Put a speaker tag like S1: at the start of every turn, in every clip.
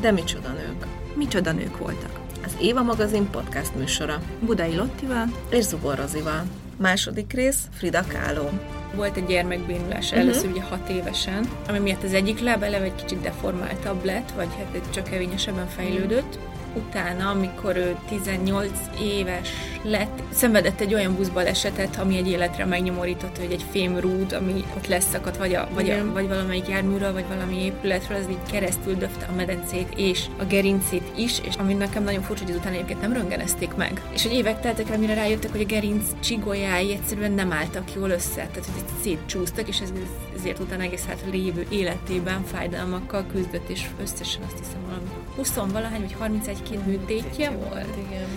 S1: De micsoda nők.
S2: Micsoda nők voltak.
S1: Az Éva magazin podcast műsora.
S2: Budai Lottival
S1: És Zubor Rozival. Második rész Frida Kahlo.
S3: Volt egy gyermekbénulás uh-huh. először ugye hat évesen, ami miatt az egyik láb eleve egy kicsit deformáltabb lett, vagy hát csak kevényesebben fejlődött. Utána, amikor ő 18 éves lett, szenvedett egy olyan buszbalesetet, ami egy életre megnyomorított, hogy egy fémrúd, ami ott leszakadt, vagy, a, vagy, a, vagy valamelyik járműről, vagy valami épületről, az így keresztül döfte a medencét és a gerincét is, és ami nekem nagyon furcsa, hogy utána egyébként nem röngenezték meg. És hogy évek teltek el, mire rájöttek, hogy a gerinc csigolyái egyszerűen nem álltak jól össze, tehát hogy szétcsúsztak, és ez, ezért utána egész hát lévő életében fájdalmakkal küzdött, és összesen azt hiszem valami 20 valahány vagy 31 két műtétje volt.
S1: Igen.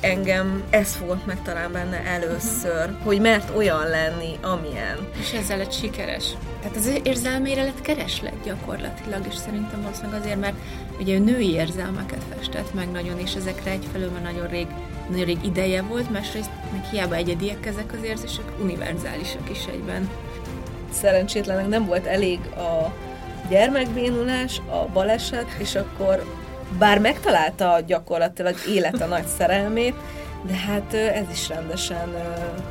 S1: Engem ez fogott meg talán benne először, uh-huh. hogy mert olyan lenni, amilyen.
S3: És ezzel lett sikeres. Tehát az érzelmére lett kereslet gyakorlatilag, és szerintem valószínűleg azért, mert ugye ő női érzelmeket festett meg nagyon, és ezekre egyfelől már nagyon rég, nagyon rég ideje volt, másrészt meg hiába egyediek ezek az érzések, univerzálisak is egyben.
S1: Szerencsétlenek nem volt elég a gyermekbénulás, a baleset, és akkor bár megtalálta gyakorlatilag élet a nagy szerelmét, de hát ez is rendesen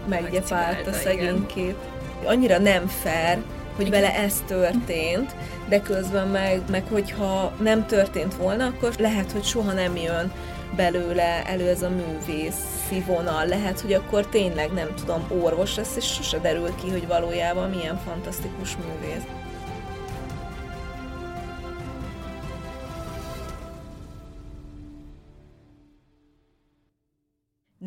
S1: meggyepált a szegénykét. Annyira nem fair, hogy vele ez történt, de közben meg, meg hogyha nem történt volna, akkor lehet, hogy soha nem jön belőle elő ez a művész vonal. Lehet, hogy akkor tényleg nem tudom, orvos lesz, és sose derül ki, hogy valójában milyen fantasztikus művész.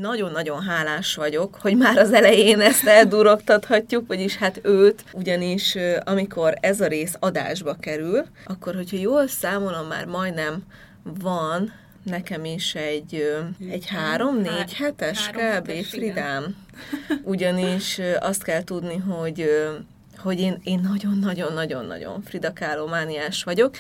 S1: Nagyon-nagyon hálás vagyok, hogy már az elején ezt eldurogtathatjuk, vagyis hát őt, ugyanis amikor ez a rész adásba kerül, akkor, hogyha jól számolom, már majdnem van nekem is egy, egy három-négy hetes kb. Fridám. Ugyanis azt kell tudni, hogy hogy én, én nagyon-nagyon-nagyon-nagyon Frida Kahlo mániás vagyok,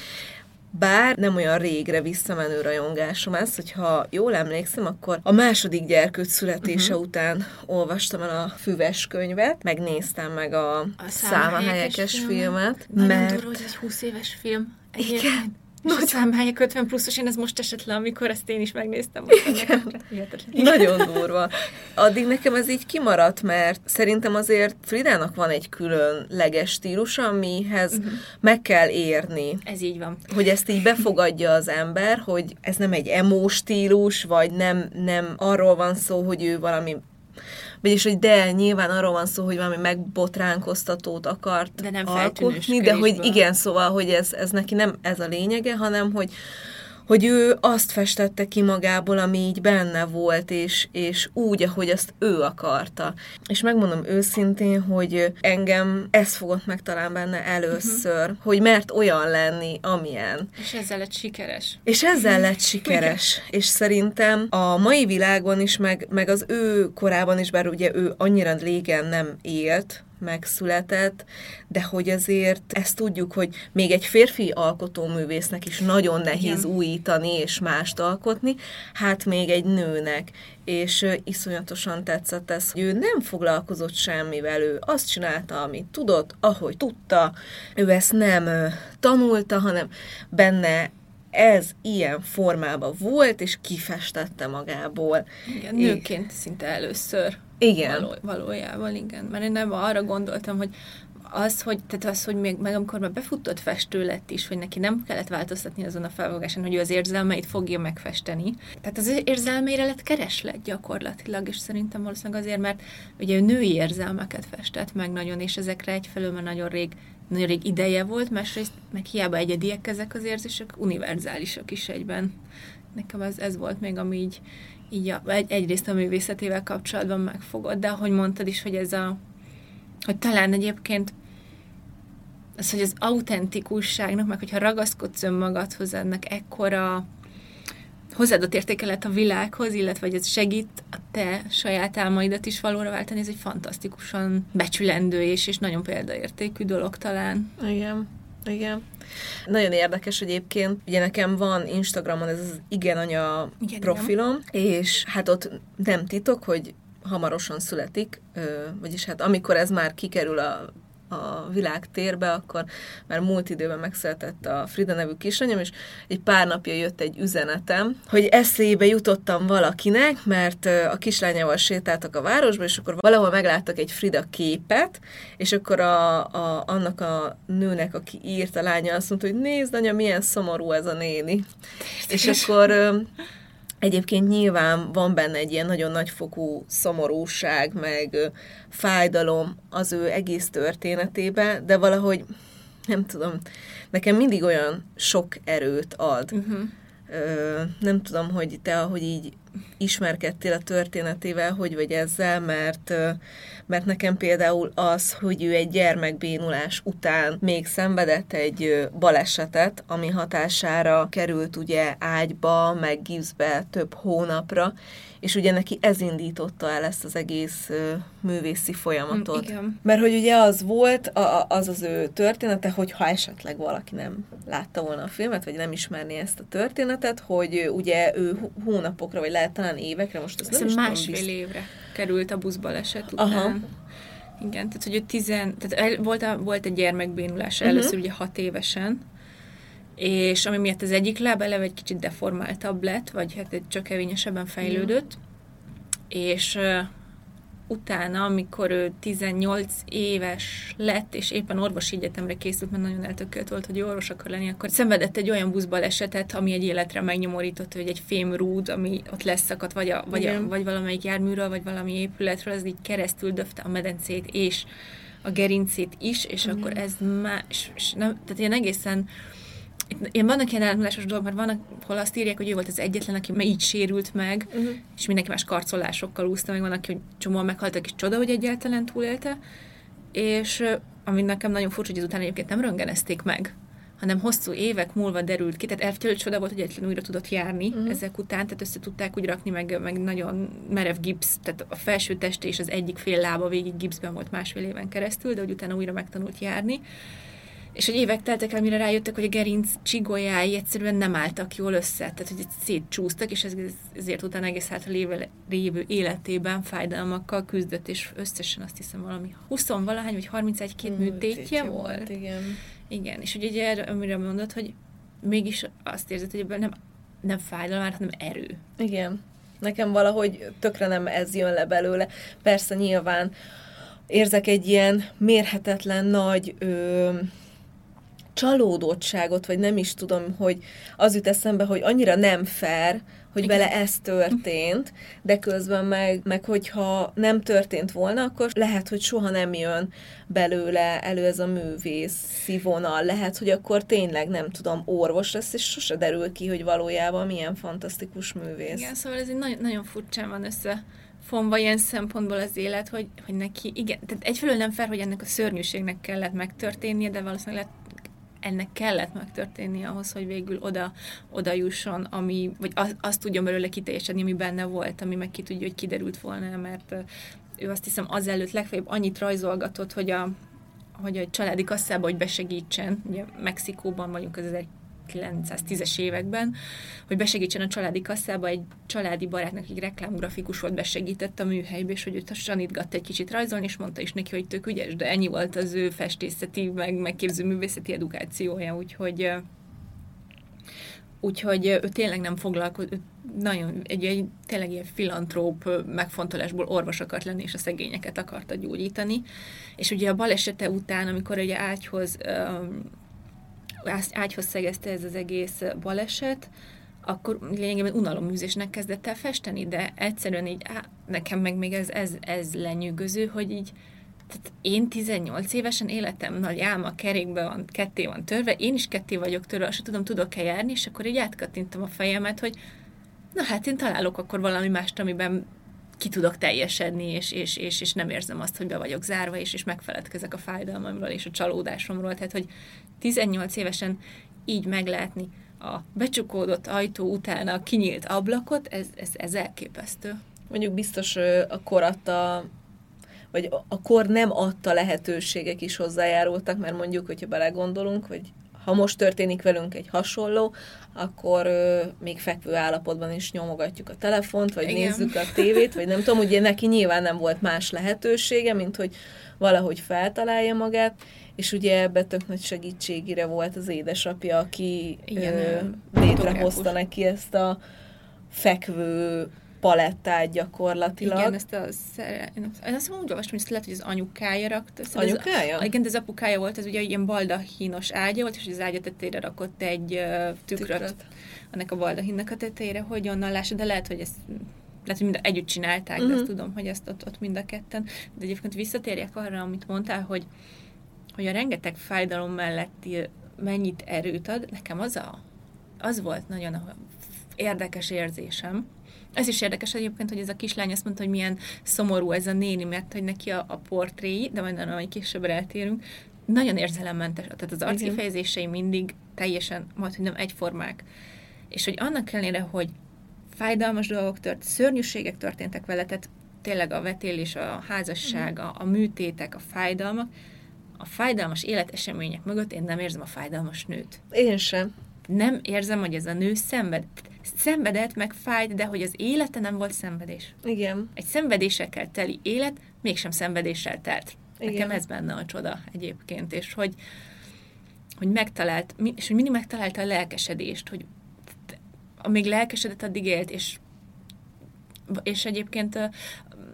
S1: bár nem olyan régre visszamenő rajongásom ez, hogyha jól emlékszem, akkor a második gyerkőt születése uh-huh. után olvastam el a füves könyvet, megnéztem meg a, a számahelyekes filmet.
S3: Nagyon mert... durva, hogy egy 20 éves film. Egyébként. Igen. És Nagy... a számhelyek 50 pluszos, én ez most esett le, amikor ezt én is megnéztem.
S1: Nagyon durva. Addig nekem ez így kimaradt, mert szerintem azért Fridának van egy különleges stílus, amihez uh-huh. meg kell érni.
S3: Ez így van.
S1: Hogy ezt így befogadja az ember, hogy ez nem egy emo stílus, vagy nem, nem arról van szó, hogy ő valami vagyis, hogy de nyilván arról van szó, hogy valami megbotránkoztatót akart
S3: de nem
S1: alkotni, de hogy igen, szóval, hogy ez, ez neki nem ez a lényege, hanem, hogy hogy ő azt festette ki magából, ami így benne volt, és, és úgy, ahogy azt ő akarta. És megmondom őszintén, hogy engem ez fogott meg talán benne először, uh-huh. hogy mert olyan lenni, amilyen.
S3: És ezzel lett sikeres.
S1: És ezzel lett sikeres. és szerintem a mai világon is, meg, meg az ő korában is, bár ugye ő annyira régen nem élt, megszületett, de hogy azért ezt tudjuk, hogy még egy férfi alkotóművésznek is nagyon nehéz Igen. újítani és mást alkotni, hát még egy nőnek. És iszonyatosan tetszett ez, hogy ő nem foglalkozott semmivel, ő azt csinálta, amit tudott, ahogy tudta, ő ezt nem tanulta, hanem benne ez ilyen formában volt, és kifestette magából.
S3: Igen, nőként é. szinte először.
S1: Igen.
S3: Való, valójában, igen. Mert én nem arra gondoltam, hogy az, hogy, tehát az, hogy még meg amikor már befutott festő lett is, hogy neki nem kellett változtatni azon a felfogásán, hogy ő az érzelmeit fogja megfesteni. Tehát az érzelmeire lett kereslet gyakorlatilag, és szerintem valószínűleg azért, mert ugye ő női érzelmeket festett meg nagyon, és ezekre egyfelől már nagyon rég nagyon rég ideje volt, másrészt meg hiába egyediek ezek az érzések, univerzálisak is egyben. Nekem ez, ez volt még, ami így, így a, egy, egyrészt a művészetével kapcsolatban megfogott, de ahogy mondtad is, hogy ez a hogy talán egyébként az, hogy az autentikusságnak, meg hogyha ragaszkodsz önmagadhoz, ennek ekkora hozzáadott értékelet a világhoz, illetve hogy ez segít a te saját álmaidat is valóra váltani, ez egy fantasztikusan becsülendő és, és nagyon példaértékű dolog talán.
S1: Igen. Igen. Nagyon érdekes egyébként, ugye nekem van Instagramon ez az igen anya igen, profilom, igen. és hát ott nem titok, hogy hamarosan születik, vagyis hát amikor ez már kikerül a a világ térbe, akkor már múlt időben megszületett a Frida nevű kislányom, és egy pár napja jött egy üzenetem, hogy eszébe jutottam valakinek, mert a kislányával sétáltak a városba, és akkor valahol megláttak egy Frida képet, és akkor a, a, annak a nőnek, aki írt a lánya, azt mondta, hogy nézd, anya, milyen szomorú ez a néni. És akkor Egyébként nyilván van benne egy ilyen nagyon nagyfokú szomorúság, meg fájdalom az ő egész történetébe, de valahogy, nem tudom, nekem mindig olyan sok erőt ad. Uh-huh. Nem tudom, hogy te, ahogy így ismerkedtél a történetével, hogy vagy ezzel, mert, mert nekem például az, hogy ő egy gyermekbénulás után még szenvedett egy balesetet, ami hatására került ugye ágyba, meg gipszbe több hónapra, és ugye neki ez indította el ezt az egész művészi folyamatot.
S3: Igen.
S1: Mert hogy ugye az volt, a, az az ő története, hogy ha esetleg valaki nem látta volna a filmet, vagy nem ismerné ezt a történetet, hogy ugye ő hónapokra, vagy lehet talán évekre, most ezt
S3: nem is másfél tudom, évre került a buszbaleset után. Aha. Igen, tehát hogy ő tizen, tehát el, volt, a, volt egy gyermekbénulás uh-huh. először ugye hat évesen, és ami miatt az egyik láb eleve egy kicsit deformáltabb lett, vagy hát egy csak kevényesebben fejlődött, uh-huh. és utána, amikor ő 18 éves lett, és éppen orvosi egyetemre készült, mert nagyon eltökélt volt, hogy orvos akar lenni, akkor szenvedett egy olyan buszbalesetet, ami egy életre megnyomorított, hogy egy fémrúd, ami ott leszakadt, vagy, a, vagy, a, vagy valamelyik járműről, vagy valami épületről, az így keresztül döfte a medencét, és a gerincét is, és Igen. akkor ez más, és nem, tehát ilyen egészen én vannak ilyen ellentmondásos dolgok, mert vannak, hol azt írják, hogy ő volt az egyetlen, aki így sérült meg, uh-huh. és mindenki más karcolásokkal úszta, meg van, aki hogy csomóan meghaltak, és csoda, hogy egyáltalán túlélte. És ami nekem nagyon furcsa, hogy ezután egyébként nem röngenezték meg, hanem hosszú évek múlva derült ki, tehát eltől csoda volt, hogy egyetlen újra tudott járni uh-huh. ezek után, tehát össze tudták úgy rakni, meg, meg nagyon merev gipsz, tehát a felső teste és az egyik fél lába végig gipszben volt másfél éven keresztül, de hogy utána újra megtanult járni és hogy évek teltek el, mire rájöttek, hogy a gerinc csigolyái egyszerűen nem álltak jól össze, tehát hogy szétcsúsztak, és ez, ezért utána egész hát lévő, lévő életében fájdalmakkal küzdött, és összesen azt hiszem valami 20 valahány, vagy 31 két műtétje volt. volt.
S1: Igen.
S3: Igen, és ugye erre, amire mondod, hogy mégis azt érzed, hogy ebben nem, nem fájdalom, hanem erő.
S1: Igen. Nekem valahogy tökre nem ez jön le belőle. Persze nyilván érzek egy ilyen mérhetetlen nagy ö, csalódottságot, vagy nem is tudom, hogy az jut eszembe, hogy annyira nem fair, hogy Igen. vele ez történt, de közben meg, meg hogyha nem történt volna, akkor lehet, hogy soha nem jön belőle elő ez a művész vonal. Lehet, hogy akkor tényleg, nem tudom, orvos lesz, és sose derül ki, hogy valójában milyen fantasztikus művész.
S3: Igen, szóval ez egy nagyon, nagyon furcsán van össze fonva ilyen szempontból az élet, hogy, hogy neki, igen, tehát egyfelől nem fel, hogy ennek a szörnyűségnek kellett megtörténnie, de valószínűleg lehet ennek kellett megtörténni ahhoz, hogy végül oda, oda jusson, ami, vagy az, azt tudjon belőle kiteljesedni, ami benne volt, ami meg ki tudja, hogy kiderült volna, mert ő azt hiszem azelőtt legfeljebb annyit rajzolgatott, hogy a, hogy a családi kasszába, hogy besegítsen, ugye Mexikóban vagyunk az 1910-es években, hogy besegítsen a családi kasszába, egy családi barátnak, egy reklámgrafikus volt, besegített a műhelybe, és hogy őt sanítgatta egy kicsit rajzolni, és mondta is neki, hogy tök ügyes, de ennyi volt az ő festészeti, meg megképző művészeti edukációja, úgyhogy Úgyhogy ő tényleg nem foglalkozott, nagyon egy, egy tényleg ilyen filantróp megfontolásból orvos akart lenni, és a szegényeket akarta gyógyítani. És ugye a balesete után, amikor ugye ágyhoz, ágyhoz szegezte ez az egész baleset, akkor lényegében unalomműzésnek kezdett el festeni, de egyszerűen így, á, nekem meg még ez, ez, ez lenyűgöző, hogy így tehát én 18 évesen életem nagy álma kerékbe van, ketté van törve, én is ketté vagyok törve, azt tudom, tudok-e járni, és akkor így átkattintam a fejemet, hogy na hát én találok akkor valami mást, amiben ki tudok teljesedni, és, és, és, és nem érzem azt, hogy be vagyok zárva, és, és megfeledkezek a fájdalmamról és a csalódásomról. Tehát, hogy 18 évesen így meglátni a becsukódott ajtó után a kinyílt ablakot, ez, ez, ez elképesztő.
S1: Mondjuk biztos a kor adta, vagy a kor nem adta lehetőségek is hozzájárultak, mert mondjuk, hogyha belegondolunk, hogy ha most történik velünk egy hasonló, akkor ö, még fekvő állapotban is nyomogatjuk a telefont, vagy Igen. nézzük a tévét, vagy nem tudom, ugye neki nyilván nem volt más lehetősége, mint hogy valahogy feltalálja magát, és ugye ebbe tök nagy segítségére volt az édesapja, aki Igen, ö, létrehozta neki ezt a fekvő palettát gyakorlatilag.
S3: Igen, ezt a szere... Én azt úgy olvastam, hogy ezt lehet, hogy az anyukája rakta.
S1: Szóval anyukája?
S3: Ez, igen, de az apukája volt, ez ugye ilyen baldahínos ágya volt, és az ágya tetejére rakott egy uh, tükröt, tükröt, annak a baldahinnak a tetejére, hogy onnan lássa, de lehet, hogy ezt lehet, hogy mind együtt csinálták, uh-huh. de mhm. tudom, hogy ezt ott, ott mind a ketten. De egyébként visszatérjek arra, amit mondtál, hogy, hogy a rengeteg fájdalom melletti mennyit erőt ad, nekem az, a, az volt nagyon érdekes érzésem, ez is érdekes egyébként, hogy ez a kislány azt mondta, hogy milyen szomorú ez a néni, mert hogy neki a, a portréi, de majd nagyon később eltérünk, nagyon érzelemmentes, tehát az arckifejezései mindig teljesen, majd hogy nem egyformák. És hogy annak ellenére, hogy fájdalmas dolgok tört, szörnyűségek történtek vele, tehát tényleg a vetélés, a házasság, a, a műtétek, a fájdalmak, a fájdalmas életesemények mögött én nem érzem a fájdalmas nőt.
S1: Én sem.
S3: Nem érzem, hogy ez a nő szenved szenvedett, meg fájt, de hogy az élete nem volt szenvedés.
S1: Igen.
S3: Egy szenvedésekkel teli élet mégsem szenvedéssel telt. Igen. Nekem ez benne a csoda egyébként, és hogy, hogy megtalált, és hogy mindig megtalálta a lelkesedést, hogy amíg lelkesedett, addig élt, és és egyébként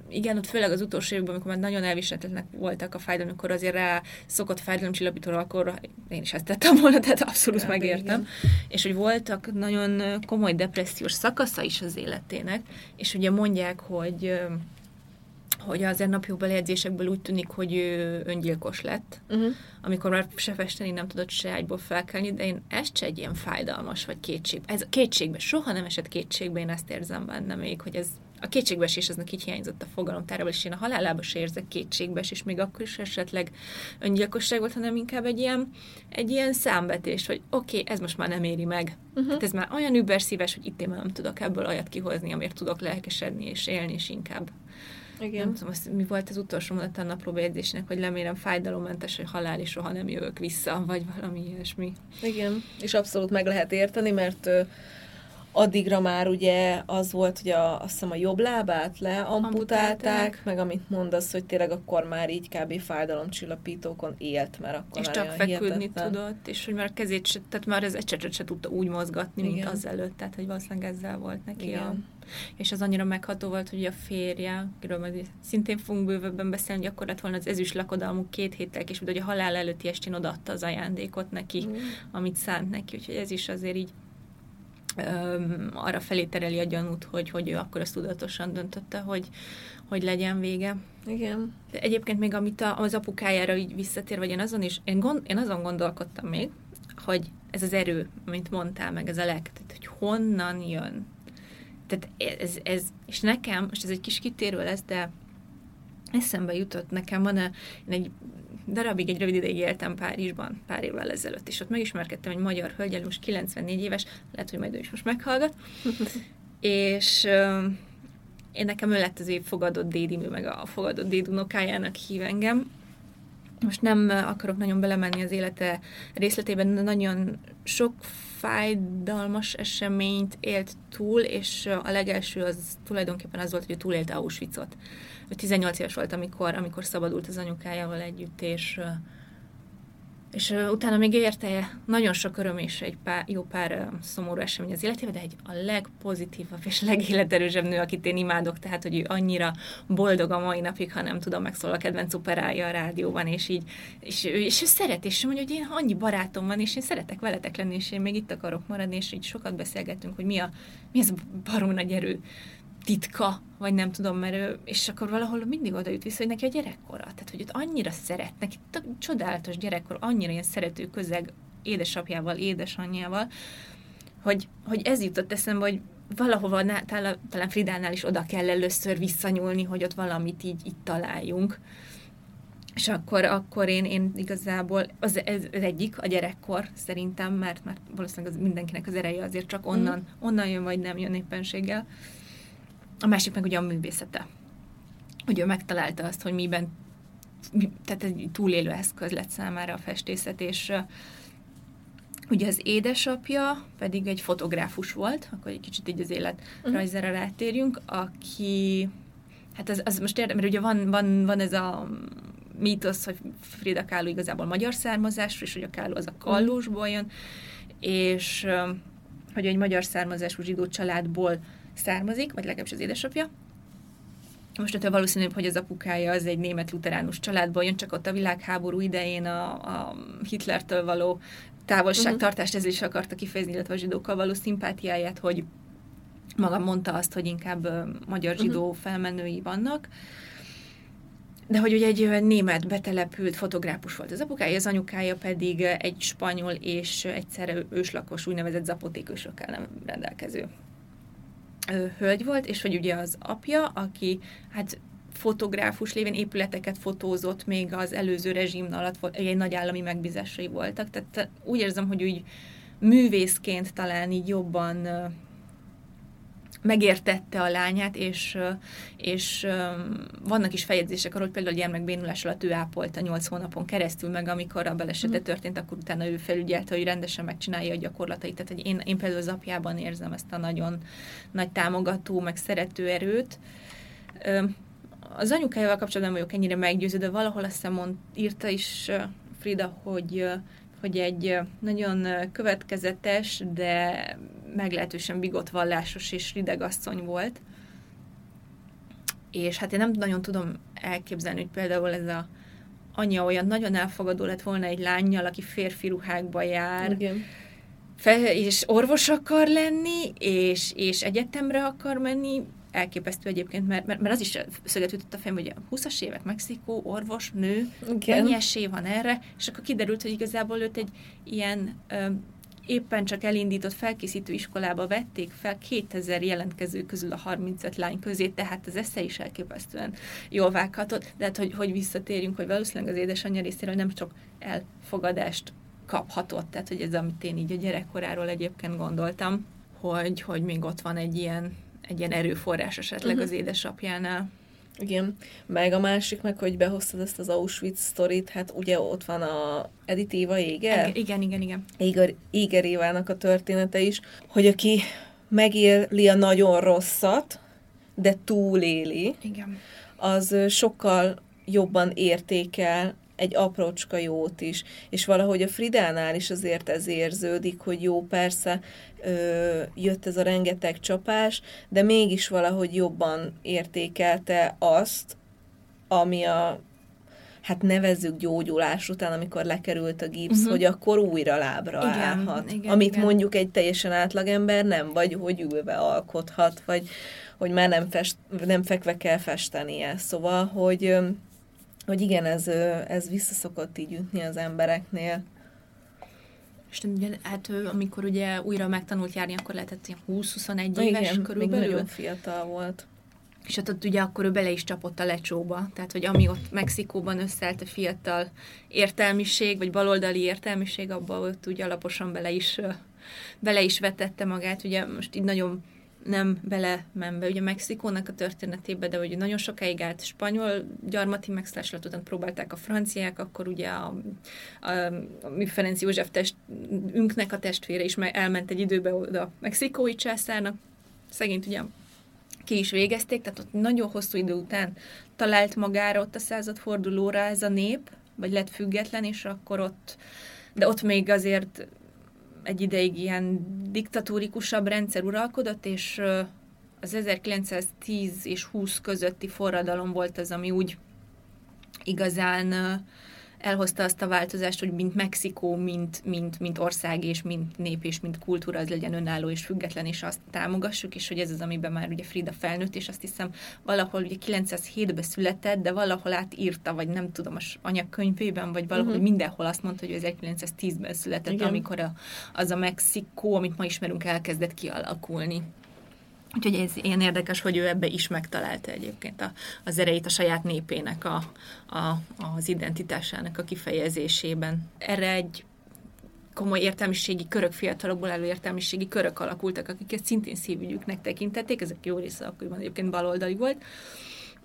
S3: igen, ott főleg az utolsó években, amikor már nagyon elviselhetetlenek voltak a fájdalom, amikor azért rá szokott fájdalomcsillapítóra, akkor én is ezt tettem volna, tehát abszolút ja, megértem. Igen. És hogy voltak nagyon komoly depressziós szakasza is az életének, és ugye mondják, hogy hogy azért napjukban edzésekből úgy tűnik, hogy ő öngyilkos lett, uh-huh. amikor már se festeni nem tudott se ágyból felkelni, de én ezt se egy ilyen fájdalmas vagy kétség. Ez kétségbe, soha nem esett kétségbe, én ezt érzem benne még, hogy ez a kétségbeeséseznek így hiányzott a fogalomtárával, és én a halálába se érzek kétségbees, és még akkor is esetleg öngyilkosság volt, hanem inkább egy ilyen, egy ilyen számbetés, hogy oké, okay, ez most már nem éri meg. Uh-huh. Tehát ez már olyan überszíves, hogy itt én már nem tudok ebből olyat kihozni, amiért tudok lelkesedni és élni, és inkább igen. Nem tudom, azt, mi volt az utolsó mondat a naplóbejegyzésnek, hogy lemérem fájdalommentes, hogy halál is soha nem jövök vissza, vagy valami ilyesmi.
S1: Igen, és abszolút meg lehet érteni, mert addigra már ugye az volt, hogy a, azt hiszem a jobb lábát leamputálták, meg amit mondasz, hogy tényleg akkor már így kb. fájdalomcsillapítókon élt, mert akkor
S3: És csak feküdni hihetetlen. tudott, és hogy már kezét se, tehát már az ecsetet se tudta úgy mozgatni, Igen. mint azelőtt, tehát hogy valószínűleg ezzel volt neki Igen. a és az annyira megható volt, hogy a férje, akiről majd szintén fogunk bővebben beszélni, hogy akkor lett volna az ezüst lakodalmuk két héttel és hogy a halál előtti estén odaadta az ajándékot neki, mm. amit szánt neki, úgyhogy ez is azért így arra felé tereli a gyanút, hogy, hogy ő akkor ezt tudatosan döntötte, hogy, hogy legyen vége.
S1: Igen.
S3: De egyébként még amit a, az apukájára így visszatér, vagy én azon is, én, gond, én azon gondolkodtam még, hogy ez az erő, amit mondtál, meg ez a lelket, hogy honnan jön tehát ez, ez, és nekem, most ez egy kis kitérő lesz, de eszembe jutott nekem, van a, én egy darabig, egy rövid ideig éltem Párizsban, pár évvel ezelőtt, és ott megismerkedtem egy magyar hölgyel, most 94 éves, lehet, hogy majd ő is most meghallgat, és én nekem ő lett az év fogadott dédimű, meg a fogadott dédunokájának hív engem, most nem akarok nagyon belemenni az élete részletében, de nagyon sok fájdalmas eseményt élt túl, és a legelső az tulajdonképpen az volt, hogy túlélte Auschwitzot. Ő 18 éves volt, amikor, amikor szabadult az anyukájával együtt, és És utána még érte nagyon sok öröm és egy pár, jó pár szomorú esemény az életében, de egy a legpozitívabb és legéleterősebb nő, akit én imádok, tehát hogy ő annyira boldog a mai napig, ha nem tudom, megszól a kedvenc operája a rádióban, és így, és ő, és ő szeret, és mondja, hogy én annyi barátom van, és én szeretek veletek lenni, és én még itt akarok maradni, és így sokat beszélgetünk, hogy mi, a, mi ez a barom nagy erő titka, vagy nem tudom, mert ő, és akkor valahol mindig oda jut vissza, hogy neki a gyerekkora. Tehát, hogy őt annyira szeret, neki csodálatos gyerekkor, annyira ilyen szerető közeg édesapjával, édesanyjával, hogy, hogy ez jutott eszembe, hogy valahova, talán, talán Fridánál is oda kell először visszanyúlni, hogy ott valamit így itt találjunk. És akkor, akkor én, én igazából, az, ez, az egyik, a gyerekkor szerintem, mert, mert valószínűleg az mindenkinek az ereje azért csak onnan, mm. onnan jön, vagy nem jön éppenséggel. A másik meg ugye a művészete. Hogy ő megtalálta azt, hogy miben, mi, tehát egy túlélő eszköz lett számára a festészet, és ugye az édesapja pedig egy fotográfus volt, akkor egy kicsit így az élet uh-huh. rajzára rátérjünk, aki, hát az, az most érdem, mert ugye van, van, van ez a mítosz, hogy Frida Kahlo igazából magyar származású, és hogy a Kahlo az a Kallósból jön, és hogy egy magyar származású zsidó családból származik, vagy legalábbis az édesapja. Most valószínűbb, hogy az apukája az egy német luteránus családból jön, csak ott a világháború idején a, a Hitlertől való távolságtartást uh-huh. ezzel is akarta kifejezni, illetve a zsidókkal való szimpátiáját, hogy maga mondta azt, hogy inkább magyar zsidó uh-huh. felmenői vannak. De hogy ugye egy német betelepült fotográfus volt az apukája, az anyukája pedig egy spanyol és egyszerre őslakos úgynevezett zapotékusokkel nem rendelkező hölgy volt, és hogy ugye az apja, aki hát fotográfus lévén épületeket fotózott még az előző rezsim alatt, egy nagy állami megbízásai voltak. Tehát úgy érzem, hogy úgy művészként talán így jobban megértette a lányát, és, és vannak is feljegyzések arról, hogy például a gyermekbénulás alatt ő ápolta 8 hónapon keresztül, meg amikor a belesete mhm. történt, akkor utána ő felügyelte, hogy rendesen megcsinálja a gyakorlatait. Tehát hogy én, én például az apjában érzem ezt a nagyon nagy támogató, meg szerető erőt. Az anyukájával kapcsolatban vagyok ennyire meggyőződve, valahol azt hiszem mond, írta is Frida, hogy hogy egy nagyon következetes, de meglehetősen bigott vallásos és rideg asszony volt. És hát én nem nagyon tudom elképzelni, hogy például ez a anya olyan nagyon elfogadó lett volna egy lányjal, aki férfi ruhákba jár, Igen. Fe, és orvos akar lenni, és, és egyetemre akar menni, elképesztő egyébként, mert, mert, mert az is szöget ütött a fejem, hogy a 20-as évek Mexikó, orvos, nő, Igen. mennyi esély van erre, és akkor kiderült, hogy igazából őt egy ilyen ö, éppen csak elindított felkészítő iskolába vették fel 2000 jelentkező közül a 35 lány közé, tehát az esze is elképesztően jól vághatott, de hát, hogy, hogy visszatérjünk, hogy valószínűleg az édesanyja részéről nem csak elfogadást kaphatott, tehát hogy ez, amit én így a gyerekkoráról egyébként gondoltam, hogy, hogy még ott van egy ilyen egy ilyen erőforrás esetleg uh-huh. az édesapjánál.
S1: Igen, meg a másik meg, hogy behoztad ezt az Auschwitz sztorit, hát ugye ott van a Edith Éva Éger.
S3: Igen, igen, igen.
S1: Éger, Éger Évának a története is, hogy aki megéli a nagyon rosszat, de túléli,
S3: igen.
S1: az sokkal jobban értékel egy aprócska jót is, és valahogy a Fridánál is azért ez érződik, hogy jó, persze ö, jött ez a rengeteg csapás, de mégis valahogy jobban értékelte azt, ami a hát nevezzük gyógyulás után, amikor lekerült a gipsz, uh-huh. hogy akkor újra lábra igen, állhat. Igen, amit igen. mondjuk egy teljesen átlagember nem, vagy hogy ülve alkothat, vagy hogy már nem, fest, nem fekve kell festenie. Szóval, hogy hogy igen, ez, ez visszaszokott így ütni az embereknél.
S3: És ugye, hát amikor ugye újra megtanult járni, akkor lehetett 20-21 éves igen, körülbelül.
S1: még nagyon fiatal volt.
S3: És hát ott ugye akkor ő bele is csapott a lecsóba. Tehát, hogy ami ott Mexikóban összeállt a fiatal értelmiség, vagy baloldali értelmiség, abba ott ugye alaposan bele is, bele is vetette magát. Ugye most így nagyon nem belemenve ugye Mexikónak a történetébe, de hogy nagyon sokáig állt spanyol gyarmati megszállásolat után próbálták a franciák, akkor ugye a, a, a Ferenc József testünknek a testvére is elment egy időbe oda a mexikói császárnak, szegényt ugye ki is végezték, tehát ott nagyon hosszú idő után talált magára ott a századfordulóra ez a nép, vagy lett független, és akkor ott, de ott még azért egy ideig ilyen diktatórikusabb rendszer uralkodott, és az 1910 és 20 közötti forradalom volt az, ami úgy igazán elhozta azt a változást, hogy mint Mexikó, mint, mint, mint ország és mint nép és mint kultúra az legyen önálló és független, és azt támogassuk, és hogy ez az, amiben már ugye Frida felnőtt, és azt hiszem valahol ugye 907-ben született, de valahol átírta, vagy nem tudom, az anyagkönyvében, vagy valahol uh-huh. mindenhol azt mondta, hogy 1910-ben született, Igen. amikor a, az a Mexikó, amit ma ismerünk, elkezdett kialakulni. Úgyhogy ez ilyen érdekes, hogy ő ebbe is megtalálta egyébként a, az erejét a saját népének, a, a, az identitásának a kifejezésében. Erre egy komoly értelmiségi körök, fiatalokból álló értelmiségi körök alakultak, akiket szintén szívügyüknek tekintették, ezek jó része akkoriban egyébként baloldali volt,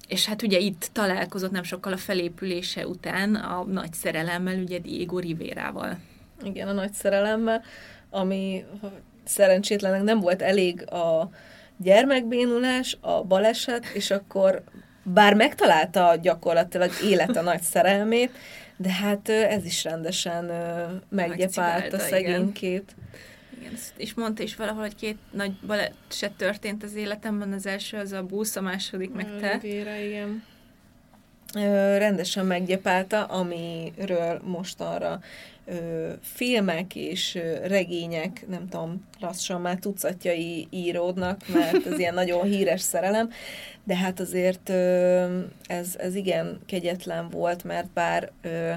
S3: és hát ugye itt találkozott nem sokkal a felépülése után a nagy szerelemmel, ugye Diego Rivérával.
S1: Igen, a nagy szerelemmel, ami szerencsétlenek nem volt elég a gyermekbénulás, a baleset, és akkor bár megtalálta gyakorlatilag élet a nagy szerelmét, de hát ez is rendesen meggyepált a szegénykét.
S3: Igen, és mondta is valahol, hogy két nagy baleset történt az életemben, az első az a busz, a második meg te.
S1: Vére, igen. Rendesen meggyepálta, amiről mostanra ö, filmek és ö, regények, nem tudom, lassan már tucatjai íródnak, mert ez ilyen nagyon híres szerelem, de hát azért ö, ez, ez igen kegyetlen volt, mert bár ö,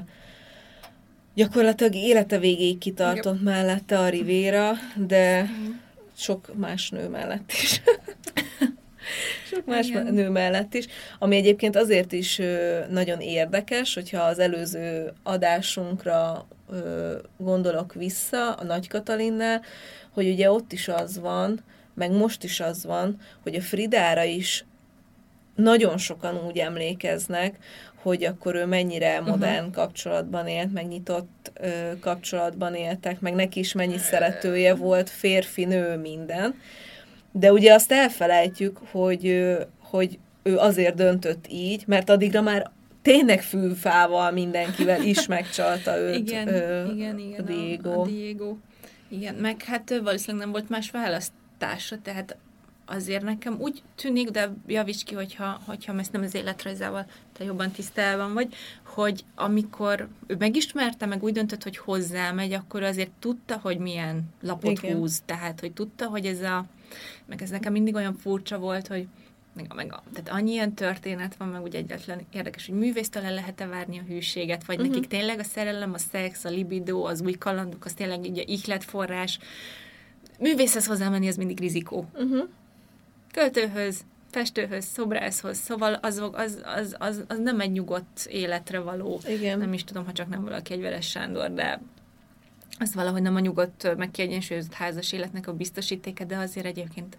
S1: gyakorlatilag élete végéig kitartott Jó. mellette a Rivéra, de sok más nő mellett is. sok más Igen. nő mellett is, ami egyébként azért is nagyon érdekes, hogyha az előző adásunkra gondolok vissza, a Nagy Katalinnál, hogy ugye ott is az van, meg most is az van, hogy a Fridára is nagyon sokan úgy emlékeznek, hogy akkor ő mennyire mhm. modern uh-huh. kapcsolatban élt, meg nyitott ö, kapcsolatban éltek, meg neki is mennyi szeretője volt, férfi, nő, minden. De ugye azt elfelejtjük, hogy, hogy ő azért döntött így, mert addigra már tényleg fűfával mindenkivel is megcsalta őt
S3: igen, ö, igen, igen, a Diego. A, a Diego. Igen, meg hát valószínűleg nem volt más választása, tehát azért nekem úgy tűnik, de javíts ki, hogyha, hogyha ezt nem az életrajzával te jobban tisztában vagy, hogy amikor ő megismerte, meg úgy döntött, hogy hozzámegy, akkor azért tudta, hogy milyen lapot Igen. húz. Tehát, hogy tudta, hogy ez a... Meg ez nekem mindig olyan furcsa volt, hogy meg, a, meg a, tehát annyi ilyen történet van, meg úgy egyetlen érdekes, hogy művésztől el lehet-e várni a hűséget, vagy uh-huh. nekik tényleg a szerelem, a szex, a libido, az új kalandok, az tényleg így a ihletforrás. Művészhez hozzámenni, az mindig rizikó. Uh-huh. Költőhöz, festőhöz, szobrászhoz, szóval az, az, az, az, az nem egy nyugodt életre való. Igen. Nem is tudom, ha csak nem valaki egy Veres Sándor, de az valahogy nem a nyugodt, meg kiegyensúlyozott házas életnek a biztosítéke, de azért egyébként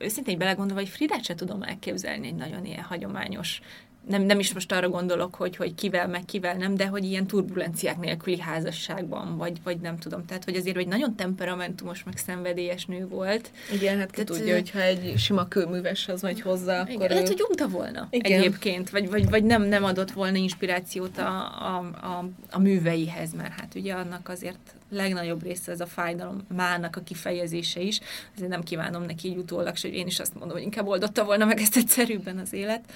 S3: őszintén belegondolva, hogy Fridát se tudom elképzelni egy nagyon ilyen hagyományos nem, nem is most arra gondolok, hogy, hogy kivel, meg kivel nem, de hogy ilyen turbulenciák nélküli házasságban, vagy, vagy nem tudom. Tehát, hogy azért egy nagyon temperamentumos, meg szenvedélyes nő volt.
S1: Igen, hát ki tudja, hogyha egy sima kőműveshez megy hozzá,
S3: igen, akkor ő... Lehet, hogy unta volna igen. egyébként, vagy, vagy, vagy nem, nem adott volna inspirációt a, a, a, a műveihez, mert hát ugye annak azért legnagyobb része ez a fájdalom mának a kifejezése is. Ezért nem kívánom neki így utólag, hogy én is azt mondom, hogy inkább oldotta volna meg ezt egyszerűbben az élet.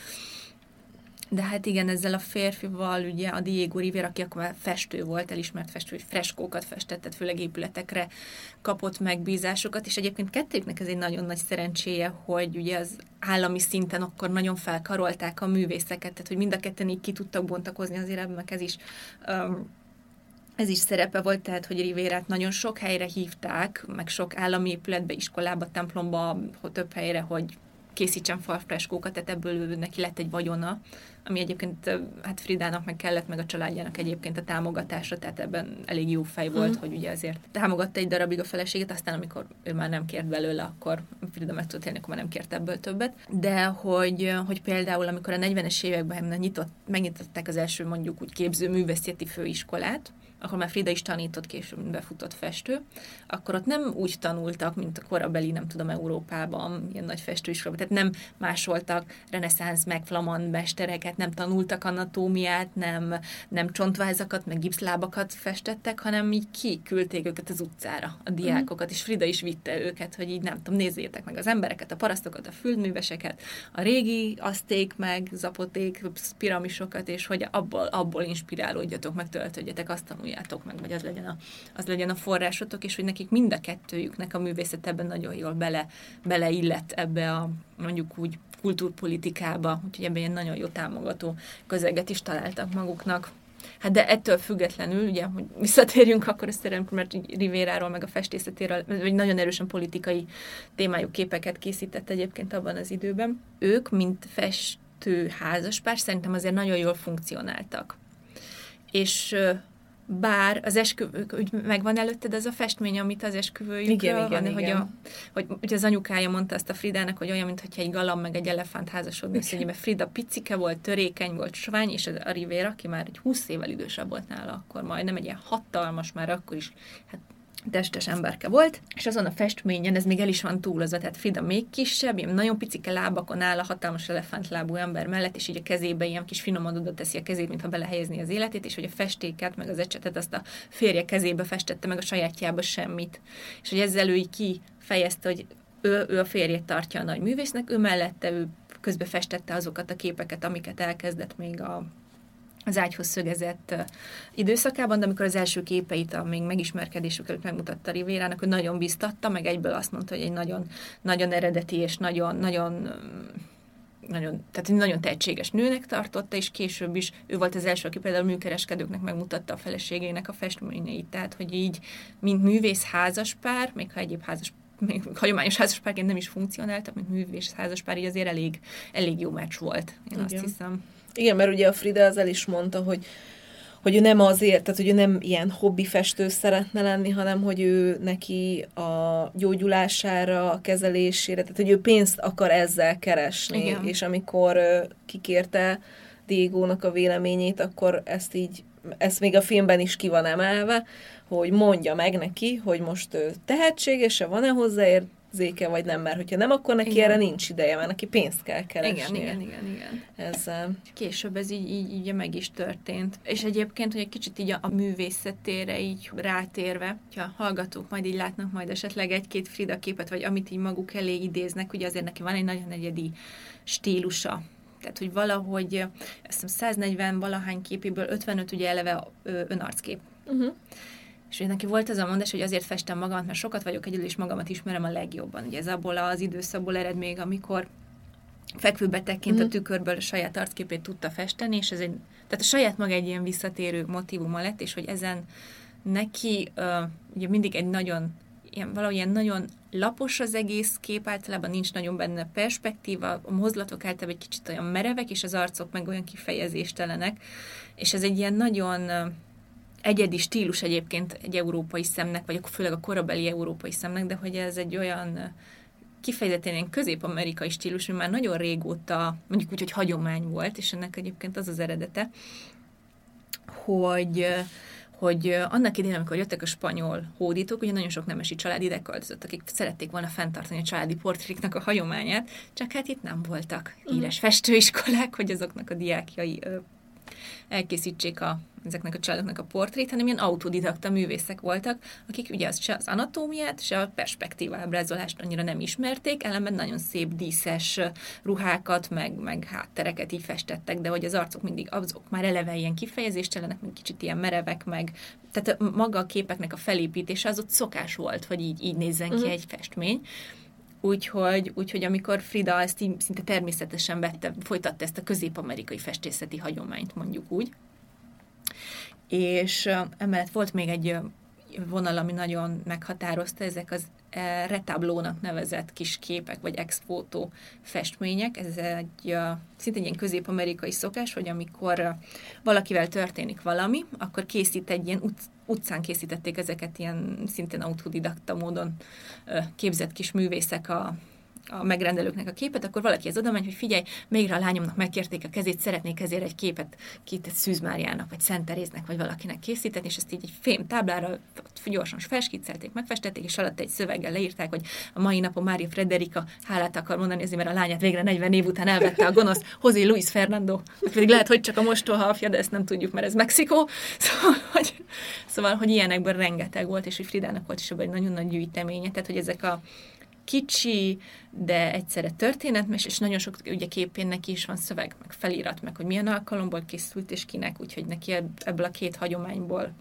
S3: De hát igen, ezzel a férfival, ugye a Diego Rivera, aki akkor festő volt, elismert festő, hogy freskókat festett, főleg épületekre kapott megbízásokat, és egyébként kettőknek ez egy nagyon nagy szerencséje, hogy ugye az állami szinten akkor nagyon felkarolták a művészeket, tehát hogy mind a ketten így ki tudtak bontakozni, azért ebben ez is um, ez is szerepe volt, tehát, hogy Rivérát nagyon sok helyre hívták, meg sok állami épületbe, iskolába, templomba, több helyre, hogy készítsen falfreskókat, tehát ebből neki lett egy vagyona, ami egyébként hát Fridának meg kellett, meg a családjának egyébként a támogatása, tehát ebben elég jó fej volt, uh-huh. hogy ugye azért támogatta egy darabig a feleséget, aztán amikor ő már nem kért belőle, akkor Frida meg tudott élni, akkor már nem kért ebből többet. De hogy, hogy például, amikor a 40-es években nyitott, megnyitották az első mondjuk úgy képző művészeti főiskolát, akkor már Frida is tanított később, befutott festő, akkor ott nem úgy tanultak, mint a korabeli, nem tudom, Európában, ilyen nagy festőiskolában, tehát nem másoltak reneszánsz meg flamand mestereket, nem tanultak anatómiát, nem, nem csontvázakat, meg gipszlábakat festettek, hanem így kiküldték őket az utcára, a diákokat, és Frida is vitte őket, hogy így nem tudom, nézzétek meg az embereket, a parasztokat, a földműveseket, a régi aszték meg, zapoték, piramisokat, és hogy abból, abból inspirálódjatok, meg töltödjetek, azt tanuljátok meg, vagy az legyen, a, az legyen a forrásotok, és hogy nekik mind a kettőjüknek a művészet ebben nagyon jól bele, beleillett ebbe a mondjuk úgy kultúrpolitikába, úgyhogy ebben ilyen nagyon jó támogató közeget is találtak maguknak. Hát de ettől függetlenül, ugye, hogy visszatérjünk akkor ezt amikor mert Rivéráról, meg a festészetéről, vagy nagyon erősen politikai témájú képeket készített egyébként abban az időben. Ők, mint festő házaspár, szerintem azért nagyon jól funkcionáltak. És bár az esküvők, úgy megvan előtted ez a festmény, amit az esküvőjükről
S1: igen, igen,
S3: van,
S1: igen.
S3: hogy, a, hogy ugye az anyukája mondta azt a Fridának, hogy olyan, mintha egy galamb meg egy elefánt házasodni össze, mert Frida picike volt, törékeny volt, sovány, és a Rivera, aki már egy 20 évvel idősebb volt nála, akkor majdnem egy ilyen hatalmas, már akkor is, hát testes emberke volt, és azon a festményen, ez még el is van túlozva, tehát Frida még kisebb, ilyen nagyon picike lábakon áll a hatalmas elefántlábú ember mellett, és így a kezébe ilyen kis finomododot teszi a kezét, mintha belehelyezni az életét, és hogy a festéket, meg az ecsetet azt a férje kezébe festette, meg a sajátjába semmit. És hogy ezzel ő így kifejezte, hogy ő, ő a férjét tartja a nagy művésznek, ő mellette ő közbe festette azokat a képeket, amiket elkezdett még a az ágyhoz szögezett időszakában, de amikor az első képeit a még megismerkedésük előtt megmutatta Rivérának, hogy nagyon biztatta, meg egyből azt mondta, hogy egy nagyon, nagyon eredeti és nagyon, nagyon nagyon, tehát egy nagyon tehetséges nőnek tartotta, és később is ő volt az első, aki például műkereskedőknek megmutatta a feleségének a festményeit. Tehát, hogy így, mint művész házaspár, még ha egyéb házas még hagyományos házaspárként nem is funkcionáltak, mint művész házaspár, így azért elég, elég jó meccs volt, én Igen. azt hiszem.
S1: Igen, mert ugye a Frida az el is mondta, hogy hogy ő nem azért, tehát hogy ő nem ilyen hobbi festő szeretne lenni, hanem hogy ő neki a gyógyulására, a kezelésére, tehát hogy ő pénzt akar ezzel keresni,
S3: Igen.
S1: és amikor kikérte Diego-nak a véleményét, akkor ezt így, ezt még a filmben is ki van emelve, hogy mondja meg neki, hogy most ő tehetséges-e, van-e hozzáért, érzéke, vagy nem, mert hogyha nem, akkor neki igen. erre nincs ideje, mert neki pénzt kell keresni.
S3: Igen, igen, igen, igen.
S1: Ezzel.
S3: Később ez így, így, így meg is történt. És egyébként, hogy egy kicsit így a, a művészetére így rátérve, hogyha hallgatók majd így látnak majd esetleg egy-két Frida képet, vagy amit így maguk elé idéznek, ugye azért neki van egy nagyon egyedi stílusa, tehát, hogy valahogy, azt hiszem 140 valahány képéből 55 ugye eleve önarckép. Uh-huh. És hogy neki volt az a mondás, hogy azért festem magamat, mert sokat vagyok egyedül, és magamat ismerem a legjobban. Ugye ez abból az időszakból ered még, amikor fekvőbetegként mm-hmm. a tükörből a saját arcképét tudta festeni, és ez egy, tehát a saját maga egy ilyen visszatérő motivuma lett, és hogy ezen neki uh, ugye mindig egy nagyon ilyen, valahogy ilyen nagyon lapos az egész kép, általában nincs nagyon benne perspektíva, a mozlatok általában egy kicsit olyan merevek, és az arcok meg olyan kifejezéstelenek, és ez egy ilyen nagyon egyedi stílus egyébként egy európai szemnek, vagy főleg a korabeli európai szemnek, de hogy ez egy olyan kifejezetten ilyen közép-amerikai stílus, ami már nagyon régóta, mondjuk úgy, hogy hagyomány volt, és ennek egyébként az az eredete, hogy hogy annak idején, amikor jöttek a spanyol hódítók, ugye nagyon sok nemesi család ide költözött, akik szerették volna fenntartani a családi portréknak a hagyományát, csak hát itt nem voltak híres festőiskolák, hogy azoknak a diákjai elkészítsék a, ezeknek a családoknak a portrét, hanem ilyen autodidakta művészek voltak, akik ugye az, se az anatómiát, se a perspektíva ábrázolást annyira nem ismerték, ellenben nagyon szép díszes ruhákat, meg, meg háttereket így festettek, de hogy az arcok mindig azok már eleve ilyen kifejezéstelenek, meg kicsit ilyen merevek, meg tehát maga a képeknek a felépítése az ott szokás volt, hogy így, így nézzen ki uh-huh. egy festmény. Úgyhogy, úgyhogy amikor Frida ezt így szinte természetesen vette, folytatta ezt a közép-amerikai festészeti hagyományt, mondjuk úgy. És emellett volt még egy vonal, ami nagyon meghatározta, ezek az uh, retablónak nevezett kis képek, vagy exfotó festmények. Ez egy szinte egy ilyen közép-amerikai szokás, hogy amikor valakivel történik valami, akkor készít egy ilyen ut- utcán készítették ezeket ilyen szintén autodidakta módon képzett kis művészek a, a megrendelőknek a képet, akkor valaki az oda megy, hogy figyelj, mégre a lányomnak megkérték a kezét, szeretnék ezért egy képet két Szűz Máriának, vagy Szent Teréznek, vagy valakinek készíteni, és ezt így egy fém táblára gyorsan felskiccelték, megfestették, és alatt egy szöveggel leírták, hogy a mai napon Mária Frederica hálát akar mondani azért, mert a lányát végre 40 év után elvette a gonosz José Luis Fernando, pedig lehet, hogy csak a mostoha apja, de ezt nem tudjuk, mert ez Mexikó. Szóval, hogy, szóval, hogy ilyenekből rengeteg volt, és hogy Fridának volt is egy nagyon nagy gyűjteménye, tehát, hogy ezek a kicsi, de egyszerre történetmes, és nagyon sok ugye képén neki is van szöveg, meg felirat, meg hogy milyen alkalomból készült, és kinek, úgyhogy neki ebből a két hagyományból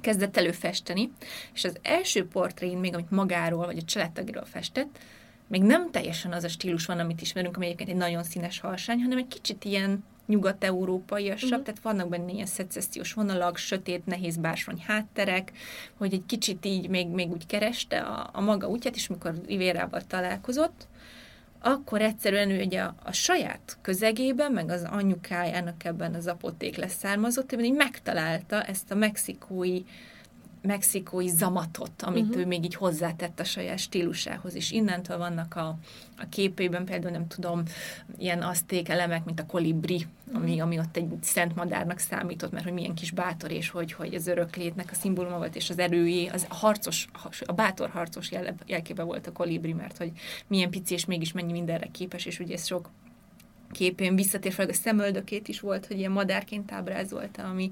S3: kezdett előfesteni, és az első portrén, még amit magáról, vagy a családtagiról festett, még nem teljesen az a stílus van, amit ismerünk, ami egyébként egy nagyon színes harsány, hanem egy kicsit ilyen nyugat-európaiasabb, uh-huh. tehát vannak benne ilyen szecessziós vonalak, sötét, nehéz bársony hátterek, hogy egy kicsit így még, még úgy kereste a, a maga útját, és mikor Rivérával találkozott, akkor egyszerűen ő ugye a, a saját közegében, meg az anyukájának ebben az apoték leszármazott, így megtalálta ezt a mexikói mexikói zamatot, amit uh-huh. ő még így hozzátett a saját stílusához, és innentől vannak a, a képében például nem tudom, ilyen aszték elemek, mint a kolibri, ami, uh-huh. ami ott egy szent madárnak számított, mert hogy milyen kis bátor, és hogy, hogy az öröklétnek a szimbóluma volt, és az erői, az harcos, a bátor harcos jel, jelképe volt a kolibri, mert hogy milyen pici, és mégis mennyi mindenre képes, és ugye ez sok képén visszatér, a szemöldökét is volt, hogy ilyen madárként ábrázolta, ami,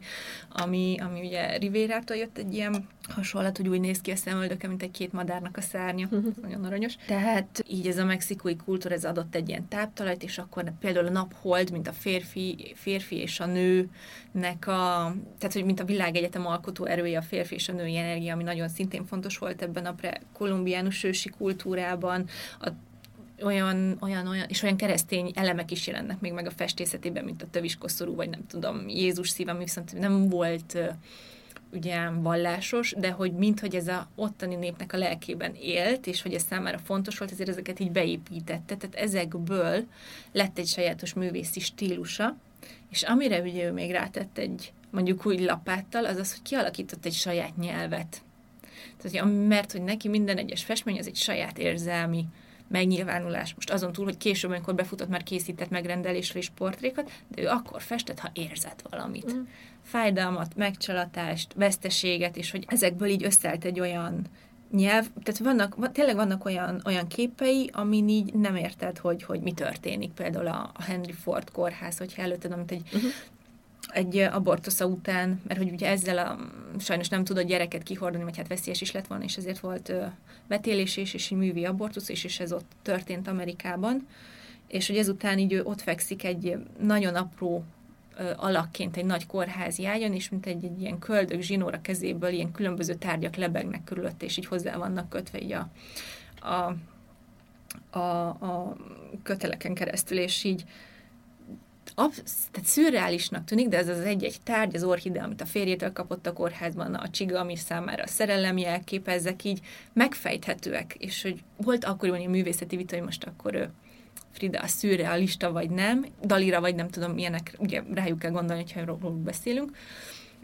S3: ami, ami ugye Rivérától jött egy ilyen hasonlat, hogy úgy néz ki a szemöldöke, mint egy két madárnak a szárnya. Ez nagyon aranyos. Tehát így ez a mexikói kultúra, ez adott egy ilyen táptalajt, és akkor például a naphold, mint a férfi, férfi és a nőnek a, tehát hogy mint a világegyetem alkotó erője, a férfi és a női energia, ami nagyon szintén fontos volt ebben a pre-kolumbiánus ősi kultúrában, a olyan, olyan, olyan, és olyan keresztény elemek is jelennek még meg a festészetében, mint a töviskoszorú, vagy nem tudom, Jézus szív, ami viszont nem volt ugye vallásos, de hogy minthogy ez a ottani népnek a lelkében élt, és hogy ez számára fontos volt, ezért ezeket így beépítette. Tehát ezekből lett egy sajátos művészi stílusa, és amire ugye ő még rátett egy mondjuk úgy lapáttal, az az, hogy kialakított egy saját nyelvet. Tehát, mert hogy neki minden egyes festmény az egy saját érzelmi megnyilvánulás. Most azon túl, hogy később, amikor befutott, már készített megrendelésre is portrékat, de ő akkor festett, ha érzett valamit. Mm. Fájdalmat, megcsalatást, veszteséget, és hogy ezekből így összeállt egy olyan nyelv, tehát vannak, tényleg vannak olyan, olyan képei, amin így nem érted, hogy, hogy mi történik. Például a, a Henry Ford kórház, hogyha előtted, amit egy uh-huh egy abortusza után, mert hogy ugye ezzel a, sajnos nem tudott gyereket kihordani, vagy hát veszélyes is lett volna, és ezért volt vetélés és egy művi abortusz is, és ez ott történt Amerikában, és hogy ezután így ott fekszik egy nagyon apró alakként egy nagy kórházi ágyon, és mint egy, egy ilyen köldök zsinóra kezéből ilyen különböző tárgyak lebegnek körülött, és így hozzá vannak kötve így a, a, a, a köteleken keresztül, és így absz- tehát szürreálisnak tűnik, de ez az egy-egy tárgy, az orchidea, amit a férjétől kapott a kórházban, a csiga, ami számára a szerelem jelképe, ezek így megfejthetőek, és hogy volt akkor a művészeti vita, hogy most akkor ő Frida a szürrealista vagy nem, Dalira vagy nem tudom, milyenek, ugye rájuk kell gondolni, hogyha róluk beszélünk,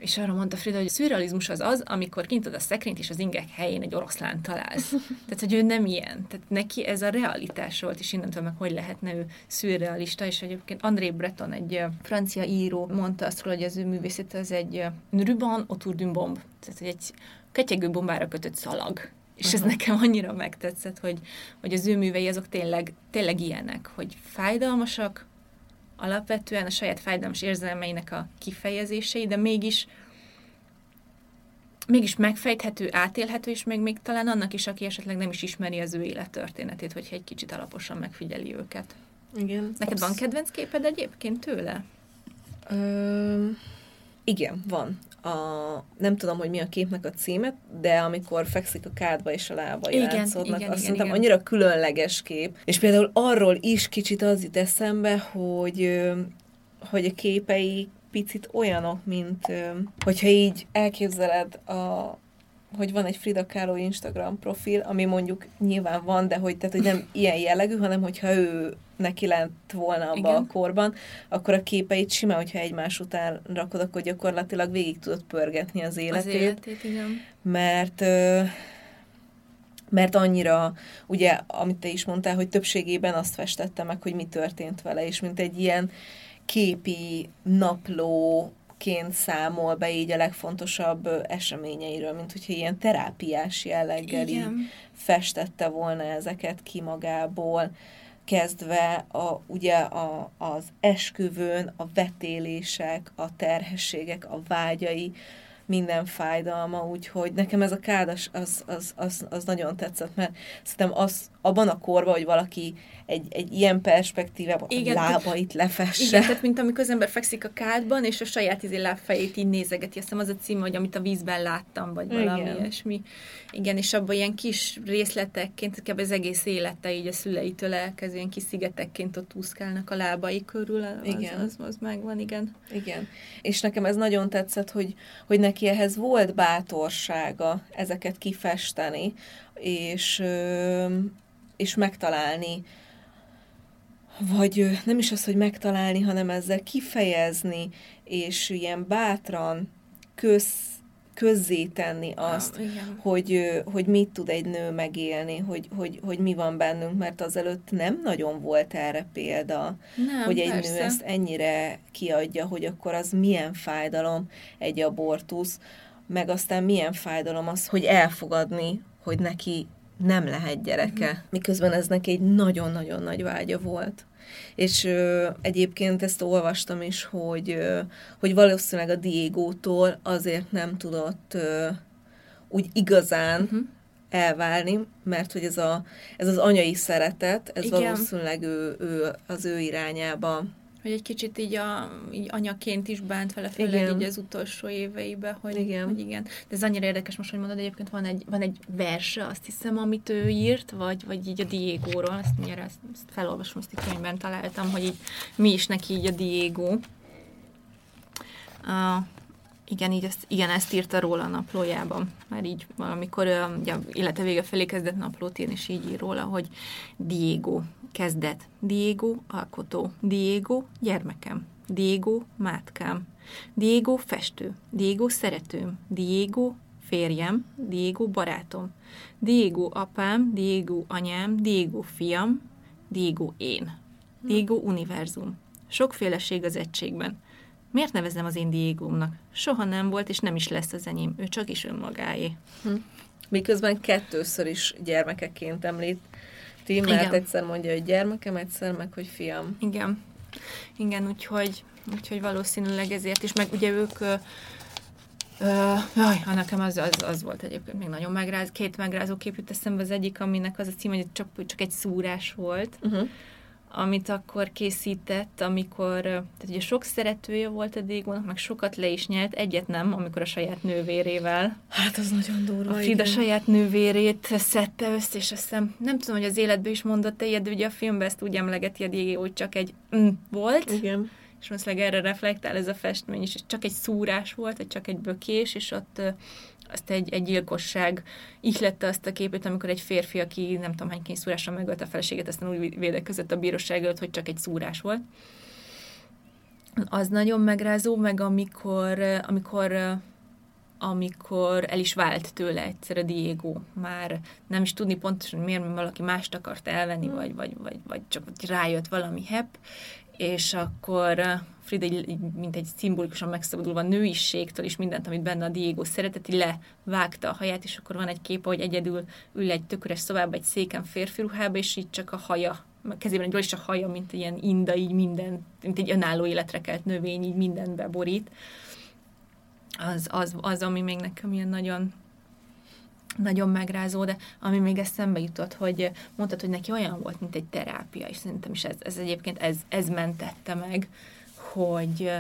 S3: és arra mondta Frida, hogy a szürrealizmus az az, amikor kintad a szekrényt, és az ingek helyén egy oroszlán találsz. Tehát, hogy ő nem ilyen. Tehát neki ez a realitás volt, és innentől meg hogy lehetne ő szürrealista, és egyébként André Breton, egy francia író, mondta azt, hogy az ő művészet az egy ruban autour d'une bombe. Tehát, hogy egy ketyegő bombára kötött szalag. És ez nekem annyira megtetszett, hogy, hogy az ő művei azok tényleg, tényleg ilyenek, hogy fájdalmasak, alapvetően a saját fájdalmas érzelmeinek a kifejezései, de mégis mégis megfejthető, átélhető, és még, még talán annak is, aki esetleg nem is ismeri az ő élettörténetét, hogyha egy kicsit alaposan megfigyeli őket.
S1: Igen.
S3: Neked absz- van kedvenc képed egyébként tőle?
S1: Ö, igen, van a, nem tudom, hogy mi a képnek a címe, de amikor fekszik a kádba és a lába igen, játszódnak, igen, azt igen, szerintem igen. annyira különleges kép. És például arról is kicsit az jut eszembe, hogy, hogy a képei picit olyanok, mint hogyha így elképzeled a hogy van egy Frida Kahlo Instagram profil, ami mondjuk nyilván van, de hogy, tehát, hogy nem ilyen jellegű, hanem hogyha ő neki lent volna abban a korban, akkor a képeit simán, hogyha egymás után rakod, akkor gyakorlatilag végig tudod pörgetni az életét. Az életét, igen. Mert mert annyira, ugye, amit te is mondtál, hogy többségében azt festette meg, hogy mi történt vele, és mint egy ilyen képi napló ként számol be így a legfontosabb eseményeiről, mint hogyha ilyen terápiás jelleggel így festette volna ezeket ki magából, kezdve a, ugye a, az esküvőn, a vetélések, a terhességek, a vágyai, minden fájdalma, úgyhogy nekem ez a kádas az, az, az, az nagyon tetszett, mert szerintem az, abban a korban, hogy valaki egy, egy ilyen perspektívában igen, a lábait lefesse.
S3: Igen, tehát mint amikor az ember fekszik a kádban, és a saját izé lábfejét így nézegeti. Azt hiszem az a cím, hogy amit a vízben láttam, vagy valami igen. ilyesmi. Igen, és abban ilyen kis részletekként, kb. az egész élete így a szüleitől elkezdő, ilyen kis szigetekként ott úszkálnak a lábai körül. Az, igen. Az, az, az megvan, igen.
S1: Igen. És nekem ez nagyon tetszett, hogy, hogy neki ehhez volt bátorsága ezeket kifesteni, és, és megtalálni vagy nem is az, hogy megtalálni, hanem ezzel kifejezni, és ilyen bátran köz, közzétenni azt, ah, hogy, hogy mit tud egy nő megélni, hogy, hogy, hogy mi van bennünk, mert azelőtt nem nagyon volt erre példa, nem, hogy egy persze. nő ezt ennyire kiadja, hogy akkor az milyen fájdalom egy abortusz, meg aztán milyen fájdalom az, hogy elfogadni, hogy neki nem lehet gyereke. Uh-huh. Miközben ez neki egy nagyon-nagyon nagy vágya volt. És ö, egyébként ezt olvastam is, hogy, ö, hogy valószínűleg a Diego-tól azért nem tudott ö, úgy igazán uh-huh. elválni, mert hogy ez, a, ez az anyai szeretet, ez Igen. valószínűleg ő, ő az ő irányába
S3: hogy egy kicsit így, a, így anyaként is bánt vele, főleg igen. így az utolsó éveiben, hogy igen. hogy igen. De ez annyira érdekes most, hogy mondod, egyébként van egy, van egy verse, azt hiszem, amit ő írt, vagy, vagy így a Diego-ról, azt mindjárt ezt, ezt felolvasom, ezt a könyvben találtam, hogy így mi is neki így a Diego. Uh, igen, így ezt, igen, ezt írta róla a naplójában, mert így valamikor ugye, élete vége felé kezdett naplót írni, és így ír róla, hogy Diego, kezdet, Diego, alkotó, Diego, gyermekem, Diego, mátkám, Diego, festő, Diego, szeretőm, Diego, férjem, Diego, barátom, Diego, apám, Diego, anyám, Diego, fiam, Diego, én, Diego, univerzum. Sokféleség az egységben. Miért nevezem az én Diégómnak? Soha nem volt, és nem is lesz az enyém. Ő csak is önmagáé. Hm.
S1: Miközben kettőször is gyermekeként említ. Ti, mert Igen. egyszer mondja, hogy gyermekem, egyszer meg, hogy fiam.
S3: Igen. Igen, úgyhogy, úgyhogy valószínűleg ezért is, meg ugye ők Uh, jaj, nekem az, az, az volt egyébként még nagyon megráz. Két megrázó kép jut eszembe az egyik, aminek az a cím, hogy csak, csak egy szúrás volt. Uh-huh amit akkor készített, amikor, tehát ugye sok szeretője volt a Dégónak, meg sokat le is nyert, egyet nem, amikor a saját nővérével.
S1: Hát az nagyon durva,
S3: A Frida igen. saját nővérét szedte össze, és azt hiszem, nem tudom, hogy az életben is mondott ilyet, de ugye a filmben ezt úgy emlegeti a Diego, hogy csak egy mm, volt.
S1: Igen.
S3: És most erre reflektál ez a festmény is, és csak egy szúrás volt, vagy csak egy bökés, és ott azt egy, egy gyilkosság ihlette azt a képét, amikor egy férfi, aki nem tudom hány kényszúrásra megölte a feleséget, aztán úgy védekezett a bíróság előtt, hogy csak egy szúrás volt. Az nagyon megrázó, meg amikor, amikor amikor el is vált tőle egyszer a Diego. Már nem is tudni pontosan, miért, valaki mást akart elvenni, vagy, vagy, vagy, vagy csak rájött valami hep, és akkor Frida így, mint egy szimbolikusan megszabadulva nőiségtől is mindent, amit benne a Diego szereteti, levágta a haját, és akkor van egy kép, hogy egyedül ül egy tököres szobába, egy széken férfi ruhába, és így csak a haja, kezében egy is a haja, mint egy ilyen inda, így minden, mint egy önálló életre kelt növény, így mindenbe borít. Az, az, az, ami még nekem ilyen nagyon nagyon megrázó, de ami még eszembe jutott, hogy mondtad, hogy neki olyan volt, mint egy terápia, és szerintem is ez, ez egyébként ez, ez mentette meg, hogy,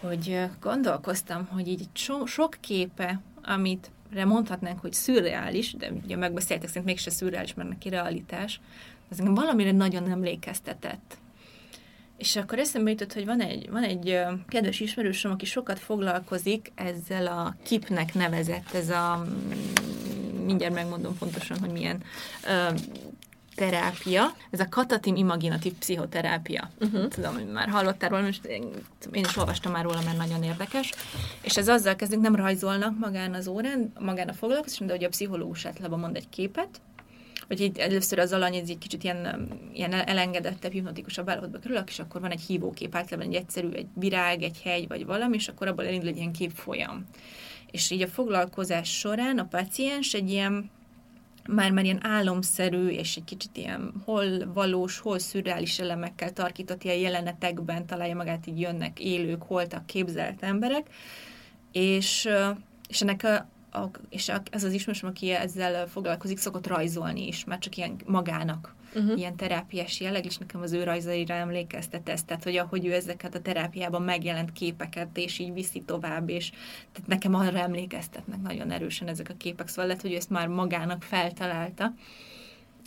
S3: hogy gondolkoztam, hogy így so, sok képe, amit mondhatnánk, hogy szürreális, de ugye megbeszéltek, szerint mégse szürreális, mert neki realitás, az engem valamire nagyon emlékeztetett. És akkor eszembe jutott, hogy van egy, van egy kedves ismerősöm, aki sokat foglalkozik ezzel a kipnek nevezett, ez a mindjárt megmondom pontosan, hogy milyen terápia, ez a katatim imaginatív pszichoterápia. Uh-huh. Tudom, hogy már hallottál róla, most én, is olvastam már róla, mert nagyon érdekes. És ez azzal kezdünk, nem rajzolnak magán az órán, magán a foglalkozáson, de ugye a pszichológus általában mond egy képet, hogy itt először az alany ez egy kicsit ilyen, ilyen elengedettebb, hipnotikusabb állapotba kerül, és akkor van egy hívókép, általában egy egyszerű, egy virág, egy hegy, vagy valami, és akkor abból elindul egy ilyen képfolyam. És így a foglalkozás során a paciens egy ilyen már már ilyen álomszerű, és egy kicsit ilyen hol valós, hol szürreális elemekkel tarkított ilyen jelenetekben találja magát, így jönnek élők, holtak, képzelt emberek, és, és ennek a, a, és ez az ismerősöm, aki ezzel foglalkozik, szokott rajzolni is, már csak ilyen magának, uh-huh. ilyen terápiás jelleg, és nekem az ő rajzaira emlékeztet ezt, tehát hogy ahogy ő ezeket a terápiában megjelent képeket, és így viszi tovább, és tehát nekem arra emlékeztetnek nagyon erősen ezek a képek, szóval lehet, hogy ő ezt már magának feltalálta,